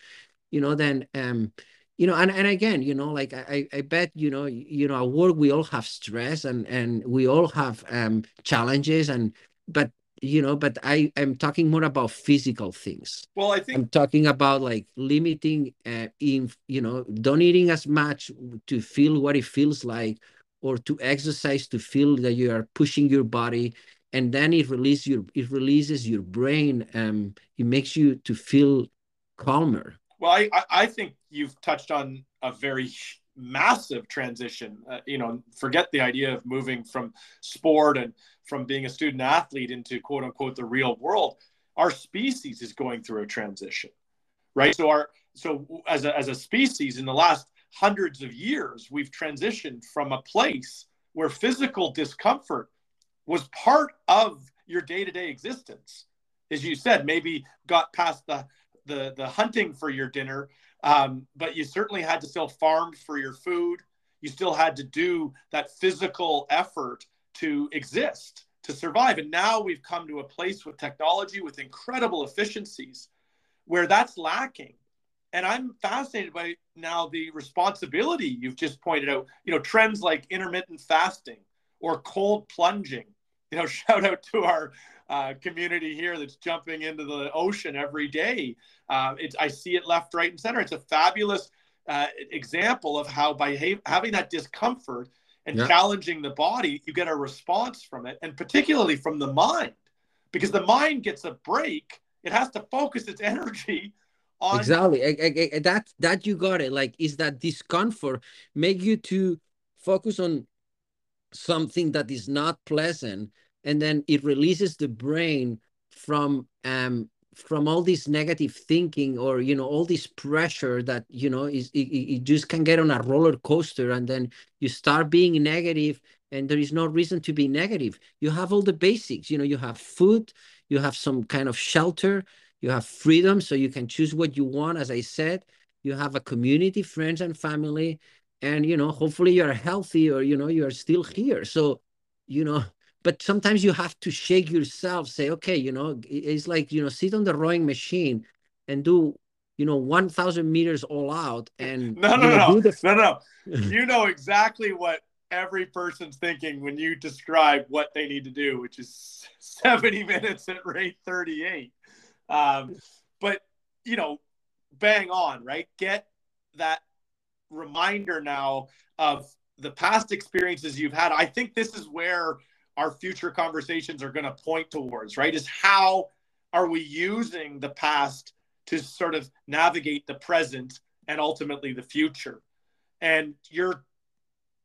you know then um you know and, and again you know like I, I bet you know you know at work we all have stress and and we all have um challenges and but you know but i i'm talking more about physical things. Well i think i'm talking about like limiting uh, in you know don't eating as much to feel what it feels like or to exercise to feel that you are pushing your body and then it releases your it releases your brain um it makes you to feel calmer. Well i i think you've touched on a very massive transition. Uh, you know forget the idea of moving from sport and from being a student athlete into quote unquote the real world. Our species is going through a transition right? So our so as a, as a species in the last hundreds of years we've transitioned from a place where physical discomfort was part of your day-to-day existence as you said maybe got past the the, the hunting for your dinner Um, but you certainly had to still farm for your food. You still had to do that physical effort to exist, to survive. And now we've come to a place with technology, with incredible efficiencies, where that's lacking. And I'm fascinated by now the responsibility you've just pointed out. You know, trends like intermittent fasting or cold plunging. You know, shout out to our uh, community here that's jumping into the ocean every day. Uh, it's, I see it left, right, and center. It's a fabulous uh, example of how by ha- having that discomfort and yeah. challenging the body, you get a response from it, and particularly from the mind, because the mind gets a break. It has to focus its energy on exactly I, I, that. That you got it. Like, is that discomfort make you to focus on something that is not pleasant and then it releases the brain from um from all this negative thinking or you know all this pressure that you know is it, it just can get on a roller coaster and then you start being negative and there is no reason to be negative you have all the basics you know you have food you have some kind of shelter you have freedom so you can choose what you want as i said. You have a community friends and family and you know hopefully you're healthy or you know you're still here. So you know but sometimes you have to shake yourself say okay you know it's like you know sit on the rowing machine and do you know 1000 meters all out and no no you know, no. the... no no. You know exactly what every person's thinking when you describe what they need to do which is 70 minutes at rate 38 um, but you know bang on right get that reminder now of the past experiences you've had i think this is where our future conversations are going to point towards, right? Is how are we using the past to sort of navigate the present and ultimately the future? And you're,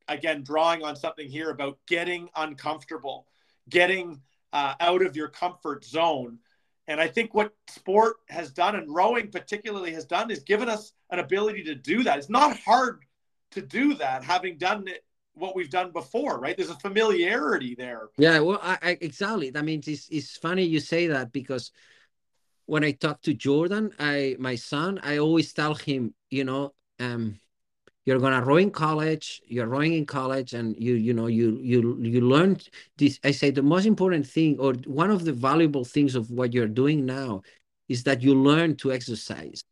again, drawing on something here about getting uncomfortable, getting uh, out of your comfort zone. And I think what sport has done and rowing particularly has done is given us an ability to do that. It's not hard to do that, having done it what we've done before, right? There's a familiarity there. Yeah, well, I, I, exactly. I mean, it's it's funny you say that because when I talk to Jordan, I my son, I always tell him, you know, um, you're gonna row in college, you're rowing in college, and you you know you you you learn this. I say the most important thing, or one of the valuable things of what you're doing now, is that you learn to exercise,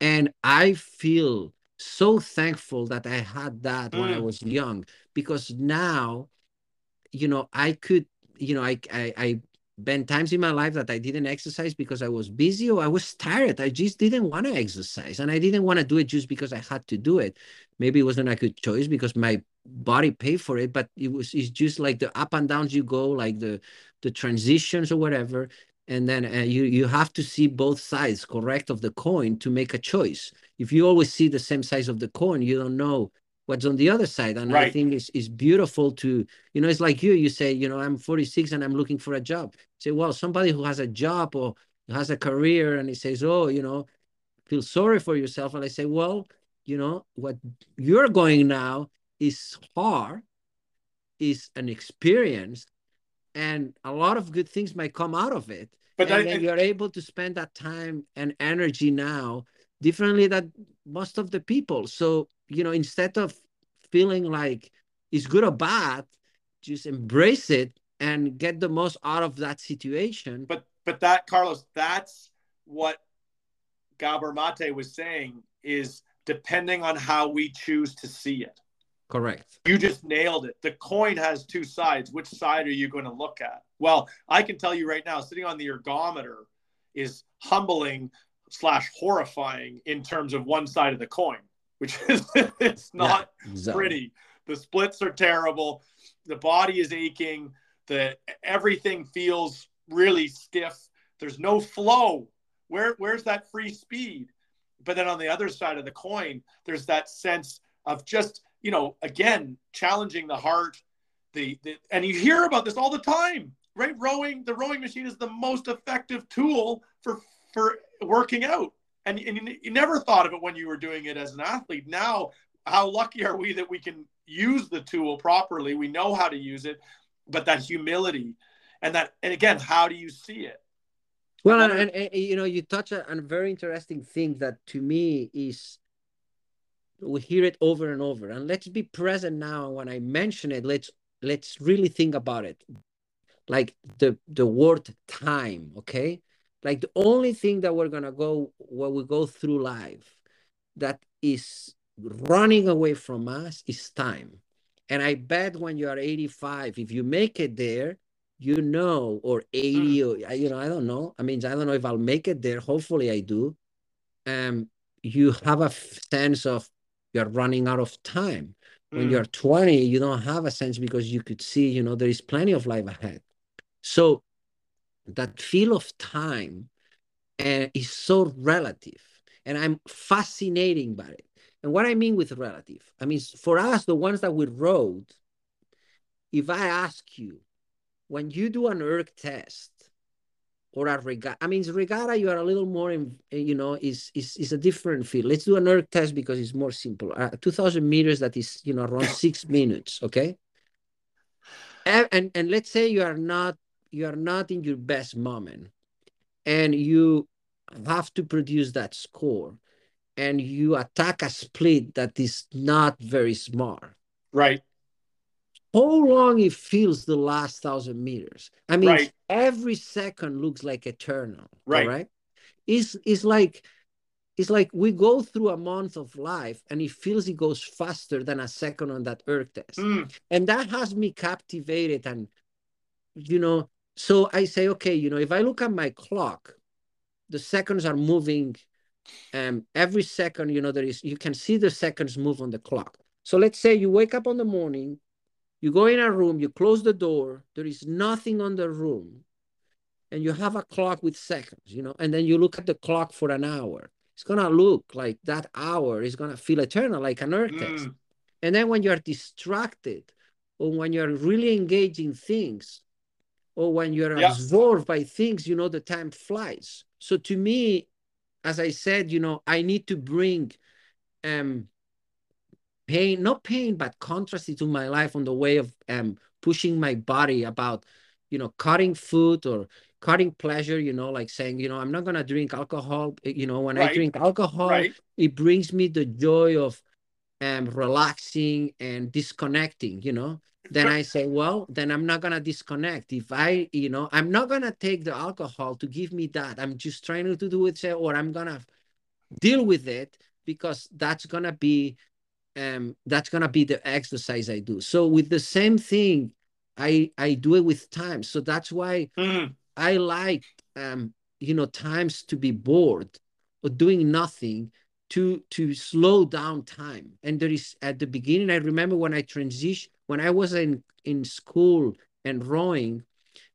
and I feel so thankful that I had that mm. when I mm. was young because now, you know, I could, you know, I, I, I been times in my life that I didn't exercise because I was busy or I was tired. I just didn't want to exercise and I didn't want to do it just because I had to do it. Maybe it wasn't a good choice because my body paid for it, but it was it's just like the up and downs you go, like the the transitions or whatever. And then uh, you you have to see both sides correct of the coin to make a choice if you always see the same size of the coin, you don't know what's on the other side. And right. I think it's, it's beautiful to, you know, it's like you, you say, you know, I'm 46 and I'm looking for a job. Say, well, somebody who has a job or has a career and he says, oh, you know, feel sorry for yourself. And I say, well, you know, what you're going now is hard, is an experience, and a lot of good things might come out of it. But and I, then you're able to spend that time and energy now differently than most of the people. So, you know, instead of feeling like it's good or bad, just embrace it and get the most out of that situation. But but that Carlos, that's what Gabor Mate was saying is depending on how we choose to see it. Correct. You just nailed it. The coin has two sides. Which side are you going to look at? Well, I can tell you right now, sitting on the ergometer is humbling slash horrifying in terms of one side of the coin, which is it's not yeah, exactly. pretty. The splits are terrible. The body is aching. The everything feels really stiff. There's no flow. Where where's that free speed? But then on the other side of the coin, there's that sense of just you know again challenging the heart. The, the and you hear about this all the time, right? Rowing the rowing machine is the most effective tool for for working out. And, and you, you never thought of it when you were doing it as an athlete. Now, how lucky are we that we can use the tool properly? We know how to use it, but that humility and that, and again, how do you see it? Well, and, and, and, you know, you touch on a very interesting thing that to me is we hear it over and over. And let's be present now. When I mention it, let's let's really think about it. Like the the word time, okay? Like the only thing that we're gonna go when we go through life that is running away from us is time. And I bet when you are 85, if you make it there, you know, or 80, mm. or you know, I don't know. I mean, I don't know if I'll make it there. Hopefully I do. Um, you have a sense of you're running out of time. When mm. you're 20, you don't have a sense because you could see, you know, there is plenty of life ahead. So that feel of time uh, is so relative. And I'm fascinating by it. And what I mean with relative, I mean, for us, the ones that we rode, if I ask you, when you do an erg test or a regatta, I mean, regatta, you are a little more, in, you know, is, is, is a different field. Let's do an erg test because it's more simple. Uh, 2000 meters, that is, you know, around six minutes, okay? And, and, and let's say you are not, you are not in your best moment and you have to produce that score and you attack a split that is not very smart. Right. How long it feels the last thousand meters? I mean, right. every second looks like eternal. Right. Right. It's it's like it's like we go through a month of life and it feels it goes faster than a second on that erg test. Mm. And that has me captivated. And you know, so I say, okay, you know, if I look at my clock, the seconds are moving um, every second, you know, there is, you can see the seconds move on the clock. So let's say you wake up on the morning, you go in a room, you close the door, there is nothing on the room, and you have a clock with seconds, you know, and then you look at the clock for an hour. It's gonna look like that hour is gonna feel eternal, like an erg test. Mm. And then when you're distracted, or when you're really engaging things, or when you're yeah. absorbed by things, you know, the time flies. So to me, as I said, you know, I need to bring um, pain, not pain, but contrast into my life on the way of um, pushing my body about, you know, cutting food or cutting pleasure, you know, like saying, you know, I'm not going to drink alcohol. You know, when right. I drink alcohol, right. it brings me the joy of um, relaxing and disconnecting, you know then I say, well, then I'm not gonna disconnect. If I, you know, I'm not gonna take the alcohol to give me that. I'm just trying to do it, Say, or I'm gonna deal with it because that's gonna be, um, that's gonna be the exercise I do. So with the same thing, I I do it with time. So that's why mm. I like, um, you know, times to be bored or doing nothing to to slow down time. And there is at the beginning, I remember when I transition when I was in, in school and rowing,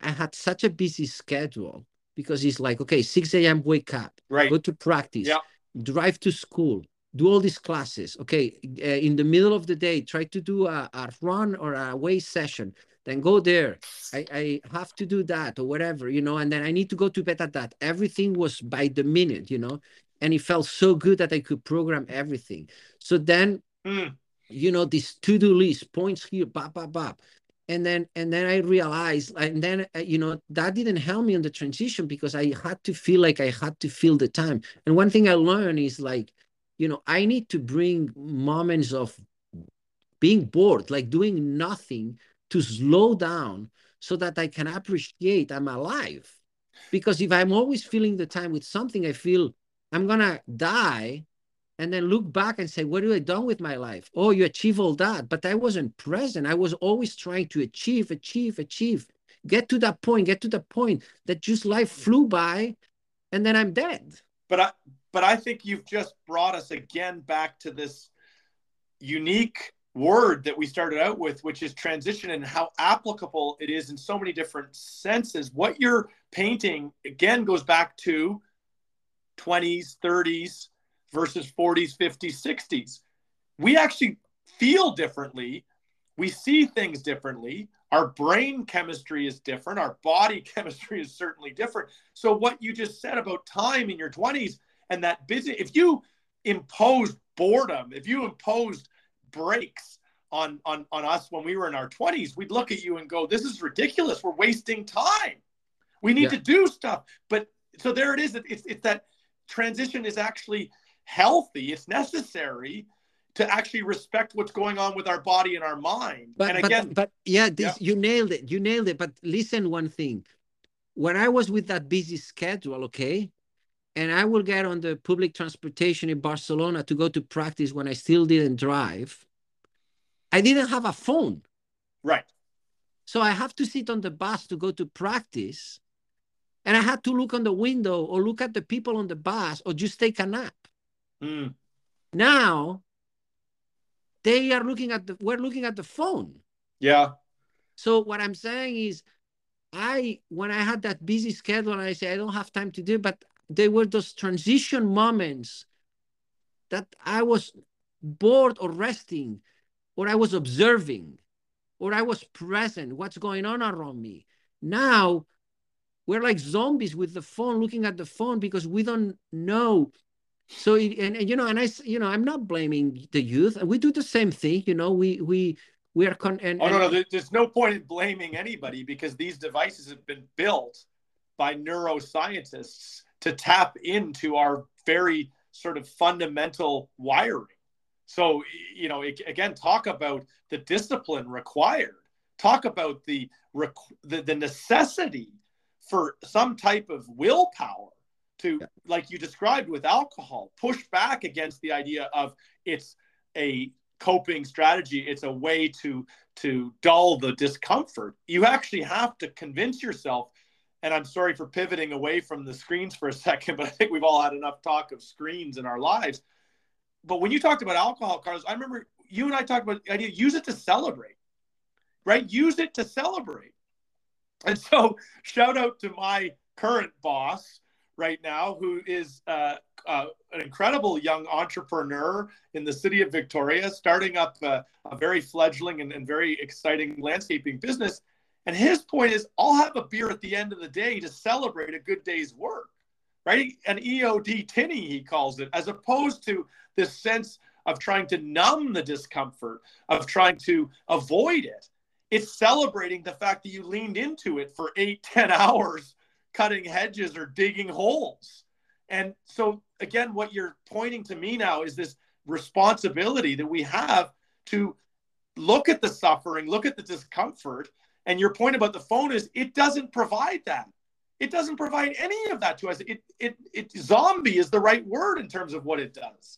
I had such a busy schedule because it's like, okay, 6 a.m. wake up, right. go to practice, yeah. drive to school, do all these classes. Okay, uh, in the middle of the day, try to do a, a run or a weight session. Then go there. I, I have to do that or whatever, you know, and then I need to go to bed at that. Everything was by the minute, you know, and it felt so good that I could program everything. So then mm you know, this to-do list, points here, bop, bop, bop. And then, and then I realized, and then, uh, you know, that didn't help me on the transition because I had to feel like I had to feel the time. And one thing I learned is like, you know, I need to bring moments of being bored, like doing nothing to slow down so that I can appreciate I'm alive. Because if I'm always feeling the time with something, I feel I'm gonna die and then look back and say, what have I done with my life? Oh, you achieve all that. But I wasn't present. I was always trying to achieve, achieve, achieve, get to that point, get to the point that just life flew by and then I'm dead. But I but I think you've just brought us again back to this unique word that we started out with, which is transition and how applicable it is in so many different senses. What you're painting again goes back to 20s, 30s, versus 40s, 50s, 60s. We actually feel differently. We see things differently. Our brain chemistry is different. Our body chemistry is certainly different. So, what you just said about time in your 20s and that busy, if you imposed boredom, if you imposed breaks on, on, on us when we were in our 20s, we'd look at you and go, This is ridiculous. We're wasting time. We need yeah. to do stuff. But so there it is. It's, it's that transition is actually healthy. It's necessary to actually respect what's going on with our body and our mind. But, and again, but, but yeah, this, yeah, you nailed it. You nailed it. But listen, one thing. When I was with that busy schedule, okay, and I will get on the public transportation in Barcelona to go to practice when I still didn't drive. I didn't have a phone. Right. So I have to sit on the bus to go to practice. And I had to look on the window or look at the people on the bus or just take a nap. Mm. Now they are looking at the we're looking at the phone. Yeah. So what I'm saying is I when I had that busy schedule and I say I don't have time to do, but there were those transition moments that I was bored or resting, or I was observing, or I was present, what's going on around me. Now we're like zombies with the phone, looking at the phone because we don't know. So and, and you know, and I you know, I'm not blaming the youth. We do the same thing, you know. We we we are con. And, oh no, no, there's no point in blaming anybody because these devices have been built by neuroscientists to tap into our very sort of fundamental wiring. So, you know, again, talk about the discipline required. Talk about the, the, the necessity for some type of willpower to, yeah. like you described with alcohol, push back against the idea of it's a coping strategy. It's a way to to dull the discomfort. You actually have to convince yourself and I'm sorry for pivoting away from the screens for a second, but I think we've all had enough talk of screens in our lives. But when you talked about alcohol, Carlos, I remember you and I talked about the idea use it to celebrate, right? Use it to celebrate. And so, shout out to my current boss right now, who is uh, uh, an incredible young entrepreneur in the city of Victoria, starting up a very fledgling and, and very exciting landscaping business. And his point is, I'll have a beer at the end of the day to celebrate a good day's work, right? An EOD tinny, he calls it, as opposed to this sense of trying to numb the discomfort, of trying to avoid it. It's celebrating the fact that you leaned into it for eight, ten hours, cutting hedges or digging holes. And so, again, what you're pointing to me now is this responsibility that we have to look at the suffering, look at the discomfort, and your point about the phone is it doesn't provide that. It doesn't provide any of that to us. It it it zombie is the right word in terms of what it does.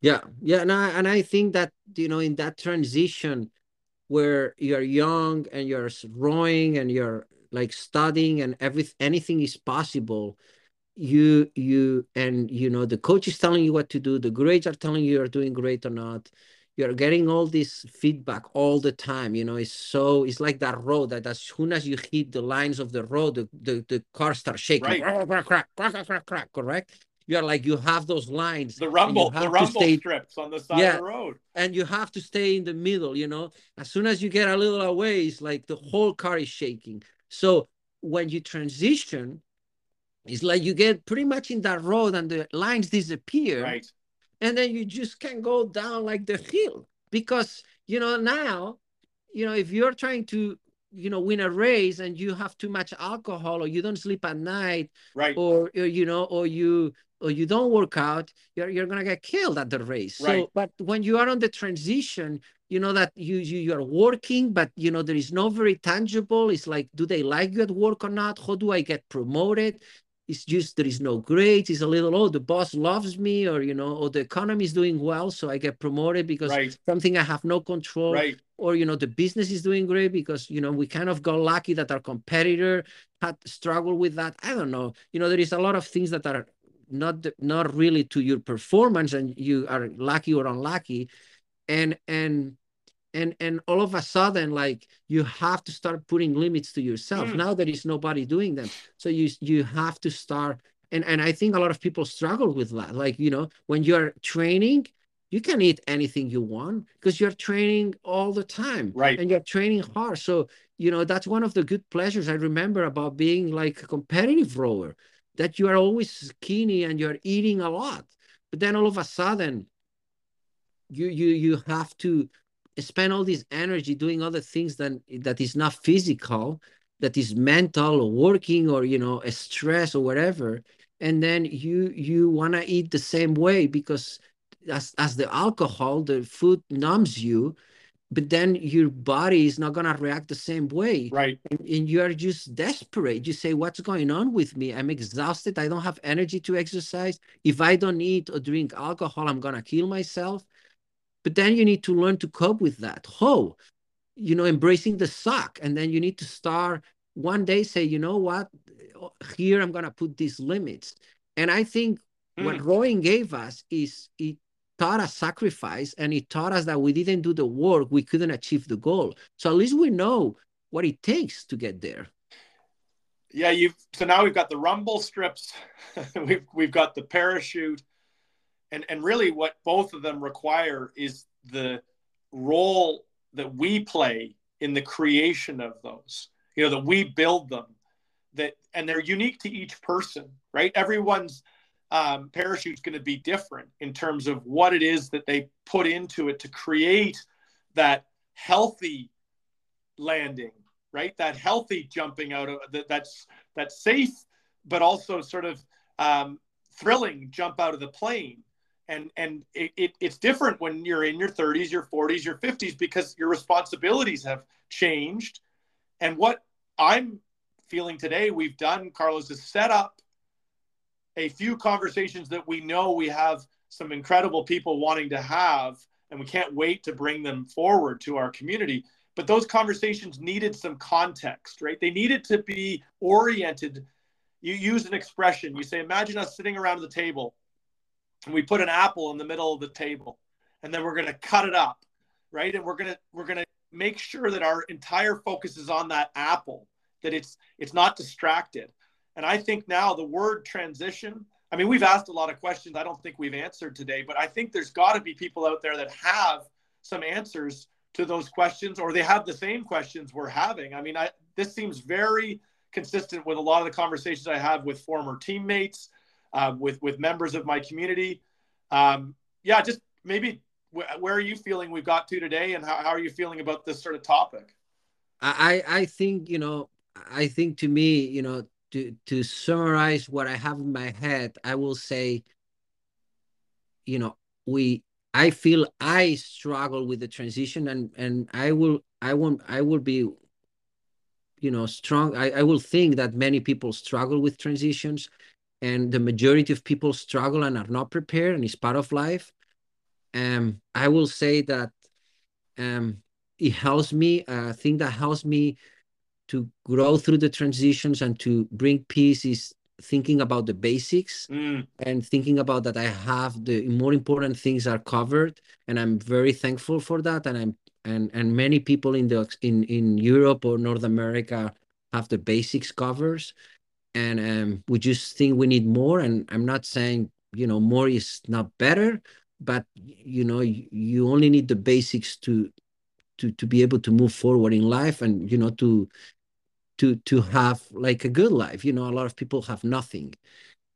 Yeah, yeah, and I and I think that you know in that transition where you're young and you're rowing and you're like studying and every anything is possible you you and you know the coach is telling you what to do the grades are telling you you're doing great or not. You're getting all this feedback all the time you know it's so it's like that road that as soon as you hit the lines of the road the, the, the car starts shaking. Right. crack, crack, crack, crack, crack, correct? You're like you have those lines the rumble the rumble stay, strips on the side yeah, of the road. and you have to stay in the middle you know? As soon as you get a little away it's like the whole car is shaking so when you transition it's like you get pretty much in that road and the lines disappear. Right. And then you just can't go down like the hill because you know now you know if you're trying to you know win a race and you have too much alcohol or you don't sleep at night right. or, or you know or you or you don't work out you're, you're gonna get killed at the race right. so but when you are on the transition you know that you, you you are working but you know there is no very tangible it's like do they like you at work or not how do i get promoted it's just there is no grades. It's a little, oh, the boss loves me, or you know, or the economy is doing well, so I get promoted because right. something I have no control. Right. Or you know, the business is doing great because you know we kind of got lucky that our competitor had struggled with that. I don't know. You know, there is a lot of things that are not not really to your performance, and you are lucky or unlucky, and and and and all of a sudden like you have to start putting limits to yourself. Mm. now there is nobody doing them. So you you have to start and and i think a lot of people struggle with that. Like you know when you're training you can eat anything you want because you're training all the time right. and you're training hard. So you know that's one of the good pleasures i remember about being like a competitive rower that you are always skinny and you're eating a lot. But then all of a sudden you you you have to spend all this energy doing other things that that is not physical that is mental or working or you know stress or whatever. And then you you want to eat the same way because as as the alcohol the food numbs you but then your body is not going to react the same way. Right. And, and you are just desperate. You say what's going on with me? I'm exhausted. I don't have energy to exercise. If i don't eat or drink alcohol i'm going to kill myself. But then you need to learn to cope with that. Oh you know embracing the suck. And then you need to start one day say you know what? Here i'm going to put these limits. And i think mm. what rowing gave us is it taught us sacrifice and it taught us that we didn't do the work we couldn't achieve the goal. So at least we know what it takes to get there. Yeah you've so now we've got the rumble strips we've, we've got the parachute and and really what both of them require is the role that we play in the creation of those you know that we build them that and they're unique to each person right? Everyone's um, parachute's going to be different in terms of what it is that they put into it to create that healthy landing right? That healthy jumping out of that that's that's safe but also sort of um, thrilling jump out of the plane. And and it, it, it's different when you're in your 30s your 40s your 50s because your responsibilities have changed. And what i'm feeling today we've done carlos is set up a few conversations that we know we have some incredible people wanting to have, and we can't wait to bring them forward to our community. But those conversations needed some context, right? They needed to be oriented. You use an expression, you say, Imagine us sitting around the table, and we put an apple in the middle of the table, and then we're going to cut it up, right? And we're going to, we're going to make sure that our entire focus is on that apple that it's it's not distracted and I think now the word transition, I mean, we've asked a lot of questions I don't think we've answered today, but I think there's got to be people out there that have some answers to those questions or they have the same questions we're having. I mean, I, this seems very consistent with a lot of the conversations I have with former teammates, uh, with, with members of my community. Um, yeah, just maybe where are you feeling we've got to today and how, how are you feeling about this sort of topic? I, I think, you know, I think to me, you know, to to summarize what I have in my head, I will say, you know, we I feel I struggle with the transition and and I will I won't I will be you know strong. I, I will think that many people struggle with transitions and the majority of people struggle and are not prepared and it's part of life. Um I will say that um it helps me a thing that helps me to grow through the transitions and to bring peace is thinking about the basics mm. and thinking about that I have the more important things are covered. And I'm very thankful for that. And I'm and and many people in the in in Europe or North America have the basics covers. And um, we just think we need more. And I'm not saying you know more is not better but you know you, you only need the basics to to to be able to move forward in life and you know to to to have like a good life you know a lot of people have nothing.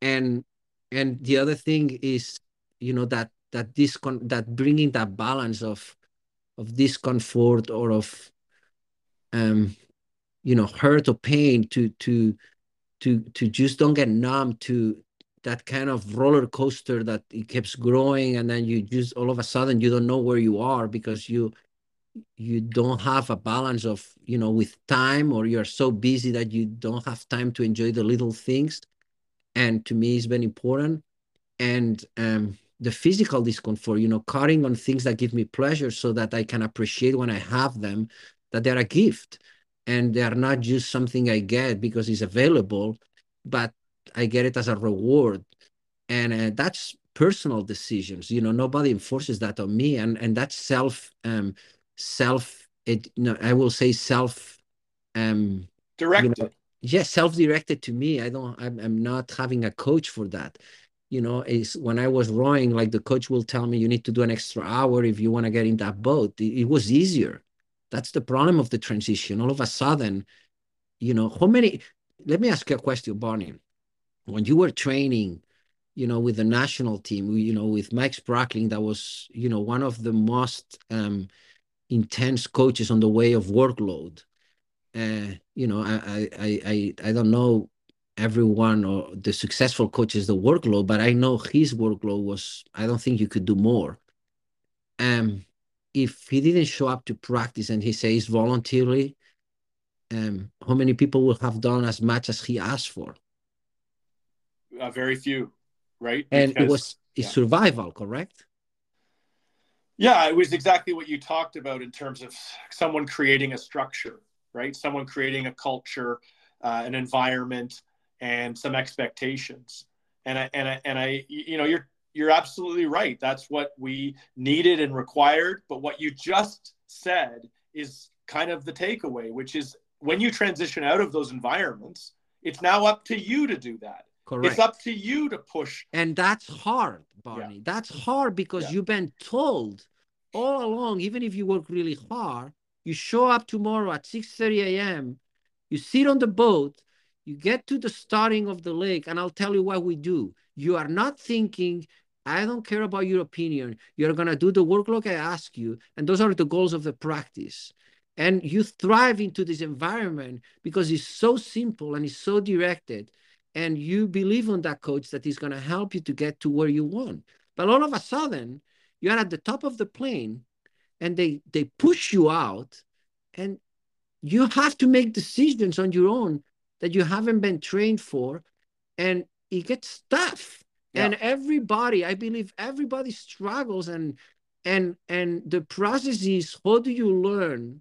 And and the other thing is you know that that this con- that bringing that balance of of discomfort or of um you know hurt or pain to to to to just don't get numb to that kind of roller coaster that it keeps growing. And then you just all of a sudden you don't know where you are because you you don't have a balance of you know with time or you're so busy that you don't have time to enjoy the little things. And to me it's very important. And um, the physical discomfort you know cutting on things that give me pleasure so that i can appreciate when i have them that they're a gift. And they're not just something i get because it's available but i get it as a reward. And uh, that's personal decisions. You know nobody enforces that on me. And and that's self um self it no i will say self um directed you know, yes self-directed to me. I don't I'm, I'm not having a coach for that. You know is when i was rowing like the coach will tell me you need to do an extra hour if you want to get in that boat. It, it was easier. That's the problem of the transition. All of a sudden you know how many let me ask you a question barney. When you were training you know with the national team you know with mike spracklen that was you know one of the most um intense coaches on the way of workload. Uh, you know, I I I I don't know everyone or the successful coaches the workload, but I know his workload was. I don't think you could do more. Um, if he didn't show up to practice and he says voluntarily, um, how many people will have done as much as he asked for? Uh, very few, right? And because, it was yeah. survival, correct? Yeah, it was exactly what you talked about in terms of someone creating a structure, right? Someone creating a culture, uh, an environment, and some expectations. And I and I and I, you know, you're you're absolutely right. That's what we needed and required. But what you just said is kind of the takeaway, which is when you transition out of those environments, it's now up to you to do that. Correct. It's up to you to push. And that's hard, Barney. Yeah. That's hard because yeah. you've been told all along, even if you work really hard, you show up tomorrow at 6:30 a.m., you sit on the boat, you get to the starting of the lake, and I'll tell you what we do. You are not thinking, I don't care about your opinion. You're gonna do the work like I ask you, and those are the goals of the practice. And you thrive into this environment because it's so simple and it's so directed. And you believe on that coach that is going to help you to get to where you want. But all of a sudden, you're at the top of the plane and they they push you out and you have to make decisions on your own that you haven't been trained for and it gets tough yeah. and everybody i believe everybody struggles and and and the process is how do you learn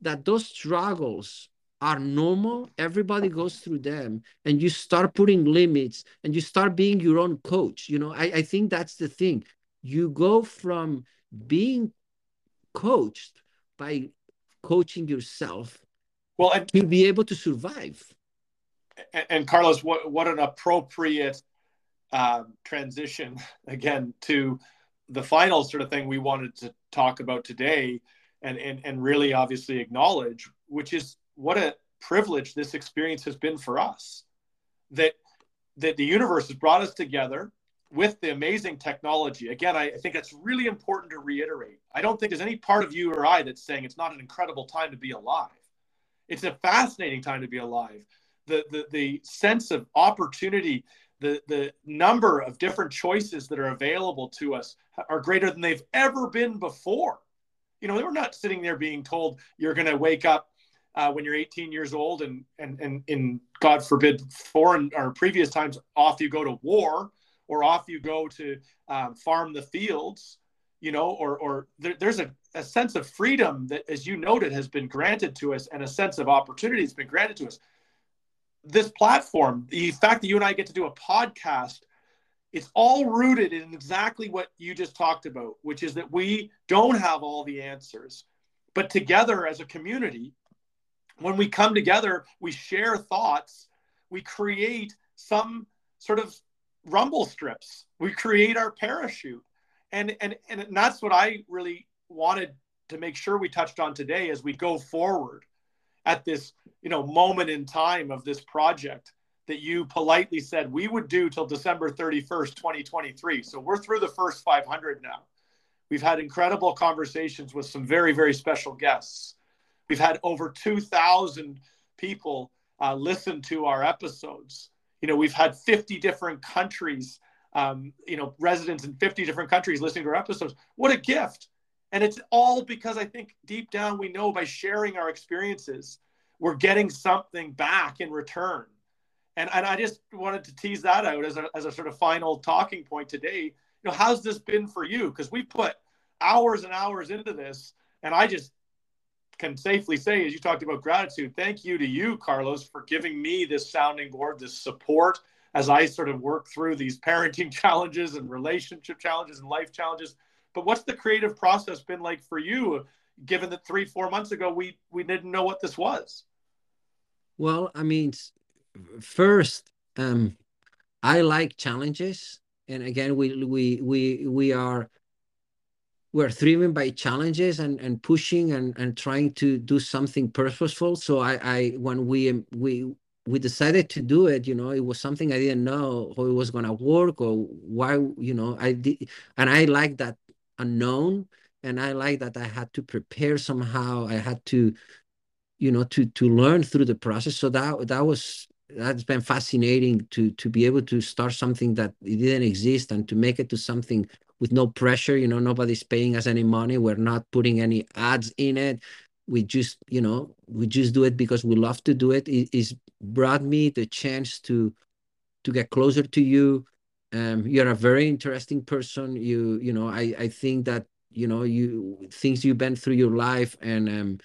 that those struggles are normal everybody goes through them and you start putting limits and you start being your own coach you know? I, I think that's the thing. You go from being coached by coaching yourself well and, to be able to survive. And, and carlos what, what an appropriate um, transition again to the final sort of thing we wanted to talk about today and, and, and really obviously acknowledge which is what a privilege this experience has been for us that that the universe has brought us together with the amazing technology, again, I, I, think it's really important to reiterate. I don't think there's any part of you or I that's saying it's not an incredible time to be alive. It's a fascinating time to be alive. The, the, the sense of opportunity, the, the number of different choices that are available to us are greater than they've ever been before. You know, we're not sitting there being told you're going to wake up uh, when you're 18 years old and, and, and in God forbid, foreign or previous times, off you go to war or off you go to um, farm the fields, you know, or, or there, there's a, a sense of freedom that, as you noted, has been granted to us and a sense of opportunity has been granted to us. This platform, the fact that you and I get to do a podcast, it's all rooted in exactly what you just talked about, which is that we don't have all the answers. But together as a community, when we come together, we share thoughts, we create some sort of rumble strips. We create our parachute. And, and, and that's what I really wanted to make sure we touched on today as we go forward at this, you know, moment in time of this project that you politely said we would do till December 31st, 2023. So we're through the first 500 now. We've had incredible conversations with some very, very special guests. We've had over 2,000 people uh, listen to our episodes. You know we've had 50 different countries um, you know residents in 50 different countries listening to our episodes. What a gift. And it's all because i think deep down we know by sharing our experiences we're getting something back in return. And, and i just wanted to tease that out as a, as a sort of final talking point today. You know how's this been for you? Because we put hours and hours into this and i just can safely say, as you talked about gratitude, thank you to you, Carlos, for giving me this sounding board, this support as I sort of work through these parenting challenges and relationship challenges and life challenges. But what's the creative process been like for you, given that three, four months ago we we didn't know what this was? Well, I mean, first, um, I like challenges, and again, we we we we are we're driven by challenges and, and pushing and, and trying to do something purposeful. So I, I when we we we decided to do it, you know, it was something I didn't know how it was gonna work or why, you know, I did and I like that unknown and I like that I had to prepare somehow. I had to you know to to learn through the process so that that was that's been fascinating to to be able to start something that didn't exist and to make it to something with no pressure you know nobody's paying us any money. We're not putting any ads in it. We just you know we just do it because we love to do it. It is brought me the chance to to get closer to you. Um you're a very interesting person. You you know i i think that you know you things you've been through your life and um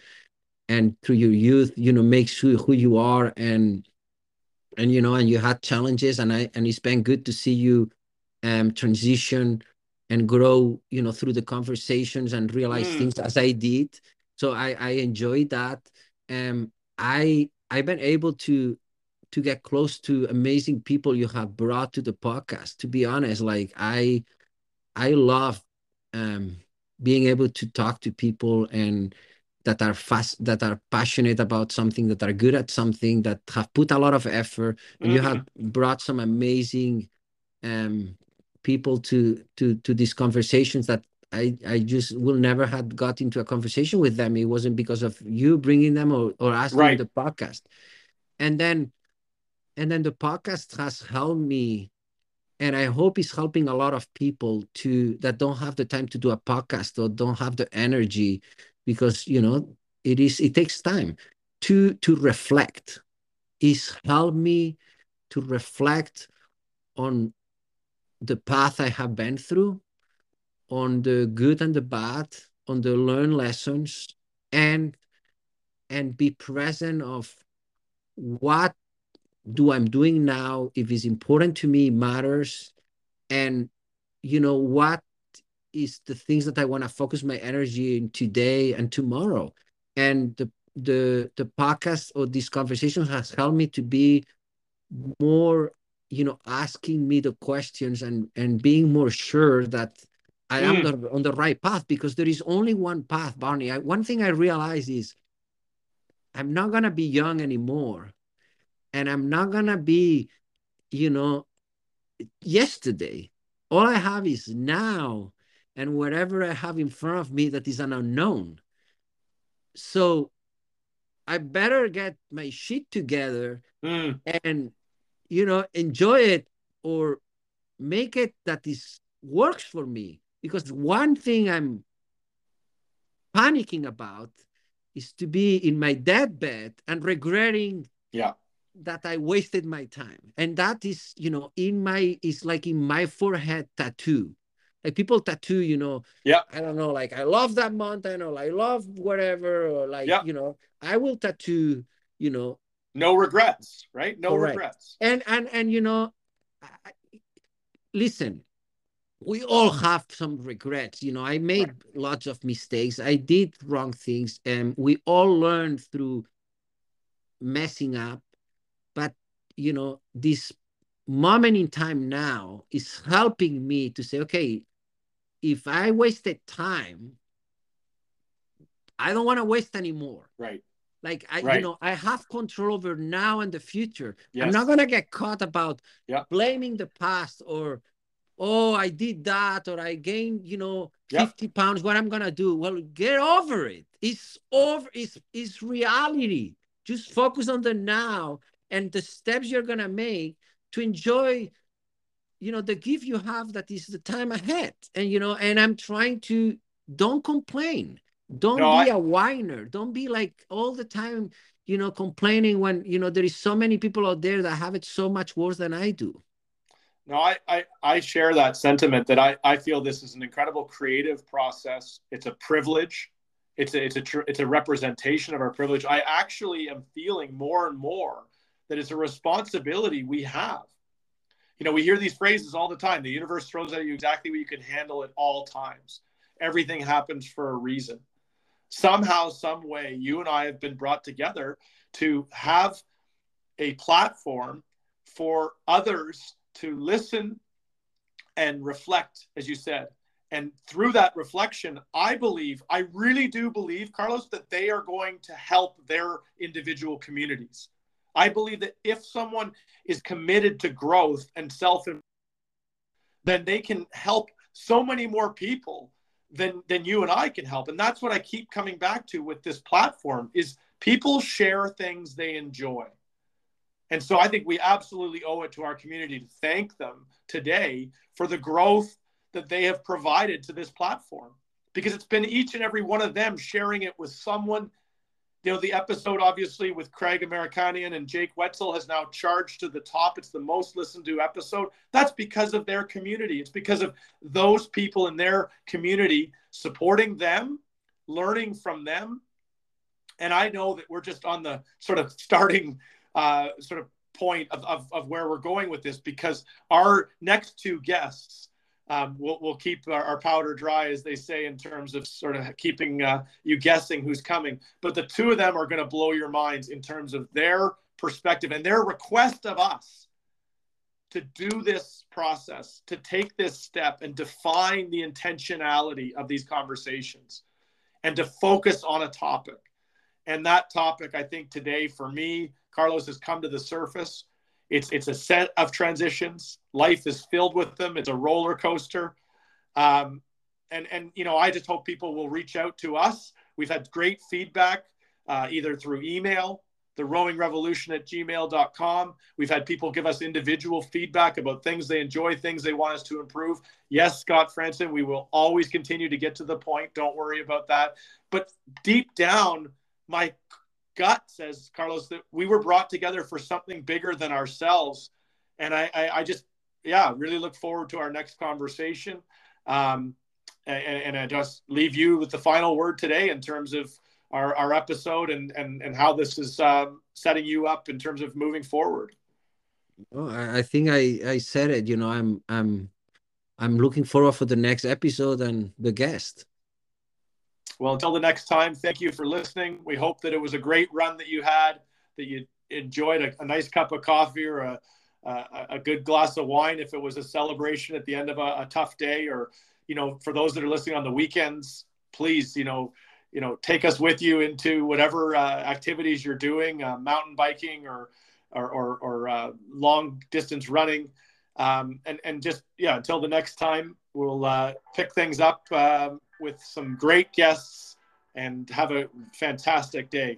and through your youth you know makes you who you are. And and you know and you had challenges. And i and it's been good to see you um transition and grow you know through the conversations and realize mm. things as i did so i i enjoyed that um i i've been able to to get close to amazing people you have brought to the podcast to be honest like i i love um being able to talk to people and that are fast that are passionate about something that are good at something that have put a lot of effort and mm-hmm. you have brought some amazing um, people to to to these conversations that I, I just will never had got into a conversation with them. It wasn't because of you bringing them or, or asking right. the podcast. And then and then the podcast has helped me and I hope it's helping a lot of people to that don't have the time to do a podcast or don't have the energy because you know it is it takes time to to reflect is help me to reflect on the path i have been through on the good and the bad on the learned lessons and and be present of what do i'm doing now if it's important to me matters and you know what is the things that I want to focus my energy in today and tomorrow. And the the the podcast or these conversations has helped me to be more, you know, asking me the questions and and being more sure that I am mm. the, on the right path because there is only one path, Barney. I, one thing I realize is I'm not gonna be young anymore, and I'm not gonna be, you know, yesterday. All I have is now and whatever I have in front of me that is an unknown. So I better get my shit together mm. and you know enjoy it or make it that is works for me because one thing I'm panicking about is to be in my deathbed and regretting yeah that I wasted my time. And that is, you know, in my it's like in my forehead tattoo like people tattoo you know yeah i don't know like i love that mountain or i love whatever or like yeah. you know i will tattoo you know no regrets right no correct. regrets and and and you know I, listen we all have some regrets you know i made right. lots of mistakes i did wrong things and we all learn through messing up but you know this moment in time now is helping me to say okay if I wasted time, I don't want to waste anymore. Right. Like I, right. you know, I have control over now and the future. Yes. I'm not gonna get caught about yeah. blaming the past or, oh, I did that or I gained, you know, 50 pounds. What I'm gonna do? Well, get over it. It's over. It's it's reality. Just focus on the now and the steps you're gonna make to enjoy you know the gift you have that is the time ahead and you know and i'm trying to don't complain don't no, be I... a whiner don't be like all the time you know complaining when you know there is so many people out there that have it so much worse than i do no i i, I share that sentiment that i i feel this is an incredible creative process it's a privilege it's a it's a tr- it's a representation of our privilege i actually am feeling more and more that it's a responsibility we have you know, we hear these phrases all the time. The universe throws at you exactly what you can handle at all times. Everything happens for a reason. Somehow, some way, you and I have been brought together to have a platform for others to listen and reflect, as you said. And through that reflection, I believe, I really do believe, Carlos, that they are going to help their individual communities. I believe that if someone is committed to growth and self then they can help so many more people than than you and I can help. And that's what I keep coming back to with this platform is People share things they enjoy. And so I think we absolutely owe it to our community to thank them today for the growth that they have provided to this platform because it's been each and every one of them sharing it with someone. You know, the episode obviously with Craig Americanian and Jake Wetzel has now charged to the top. It's the most listened to episode. That's because of their community. It's because of those people in their community supporting them, learning from them. And I know that we're just on the sort of starting uh, sort of point of, of, of where we're going with this because our next two guests um, we'll, we'll keep our, our, powder dry, as they say, in terms of sort of keeping uh, you guessing who's coming. But the two of them are going to blow your minds in terms of their perspective and their request of us to do this process, to take this step and define the intentionality of these conversations and to focus on a topic. And that topic, I think today for me, Carlos has come to the surface it's it's a set of transitions. Life is filled with them. It's a roller coaster. Um, and and you know, I just hope people will reach out to us. We've had great feedback uh, either through email, the rowing revolution at gmail.com. We've had people give us individual feedback about things they enjoy, things they want us to improve. Yes, Scott Franson, we will always continue to get to the point. Don't worry about that. But deep down, my gut says Carlos that we were brought together for something bigger than ourselves, and I, I, I just yeah really look forward to our next conversation. Um, and, and, I just leave you with the final word today in terms of our, our episode and, and, and how this is um, setting you up in terms of moving forward. Well, I think I, I said it, you know, I'm, I'm, I'm looking forward for the next episode and the guest. Well, until the next time, thank you for listening. We hope that it was a great run that you had, that you enjoyed a, a nice cup of coffee or a, a, a, good glass of wine if it was a celebration at the end of a, a tough day, or you know, for those that are listening on the weekends, please, you know, you know, take us with you into whatever uh, activities you're doing, uh, mountain biking or or, or, or uh, long distance running, um, and and just yeah, until the next time, we'll uh, pick things up. Um, with some great guests and have a fantastic day.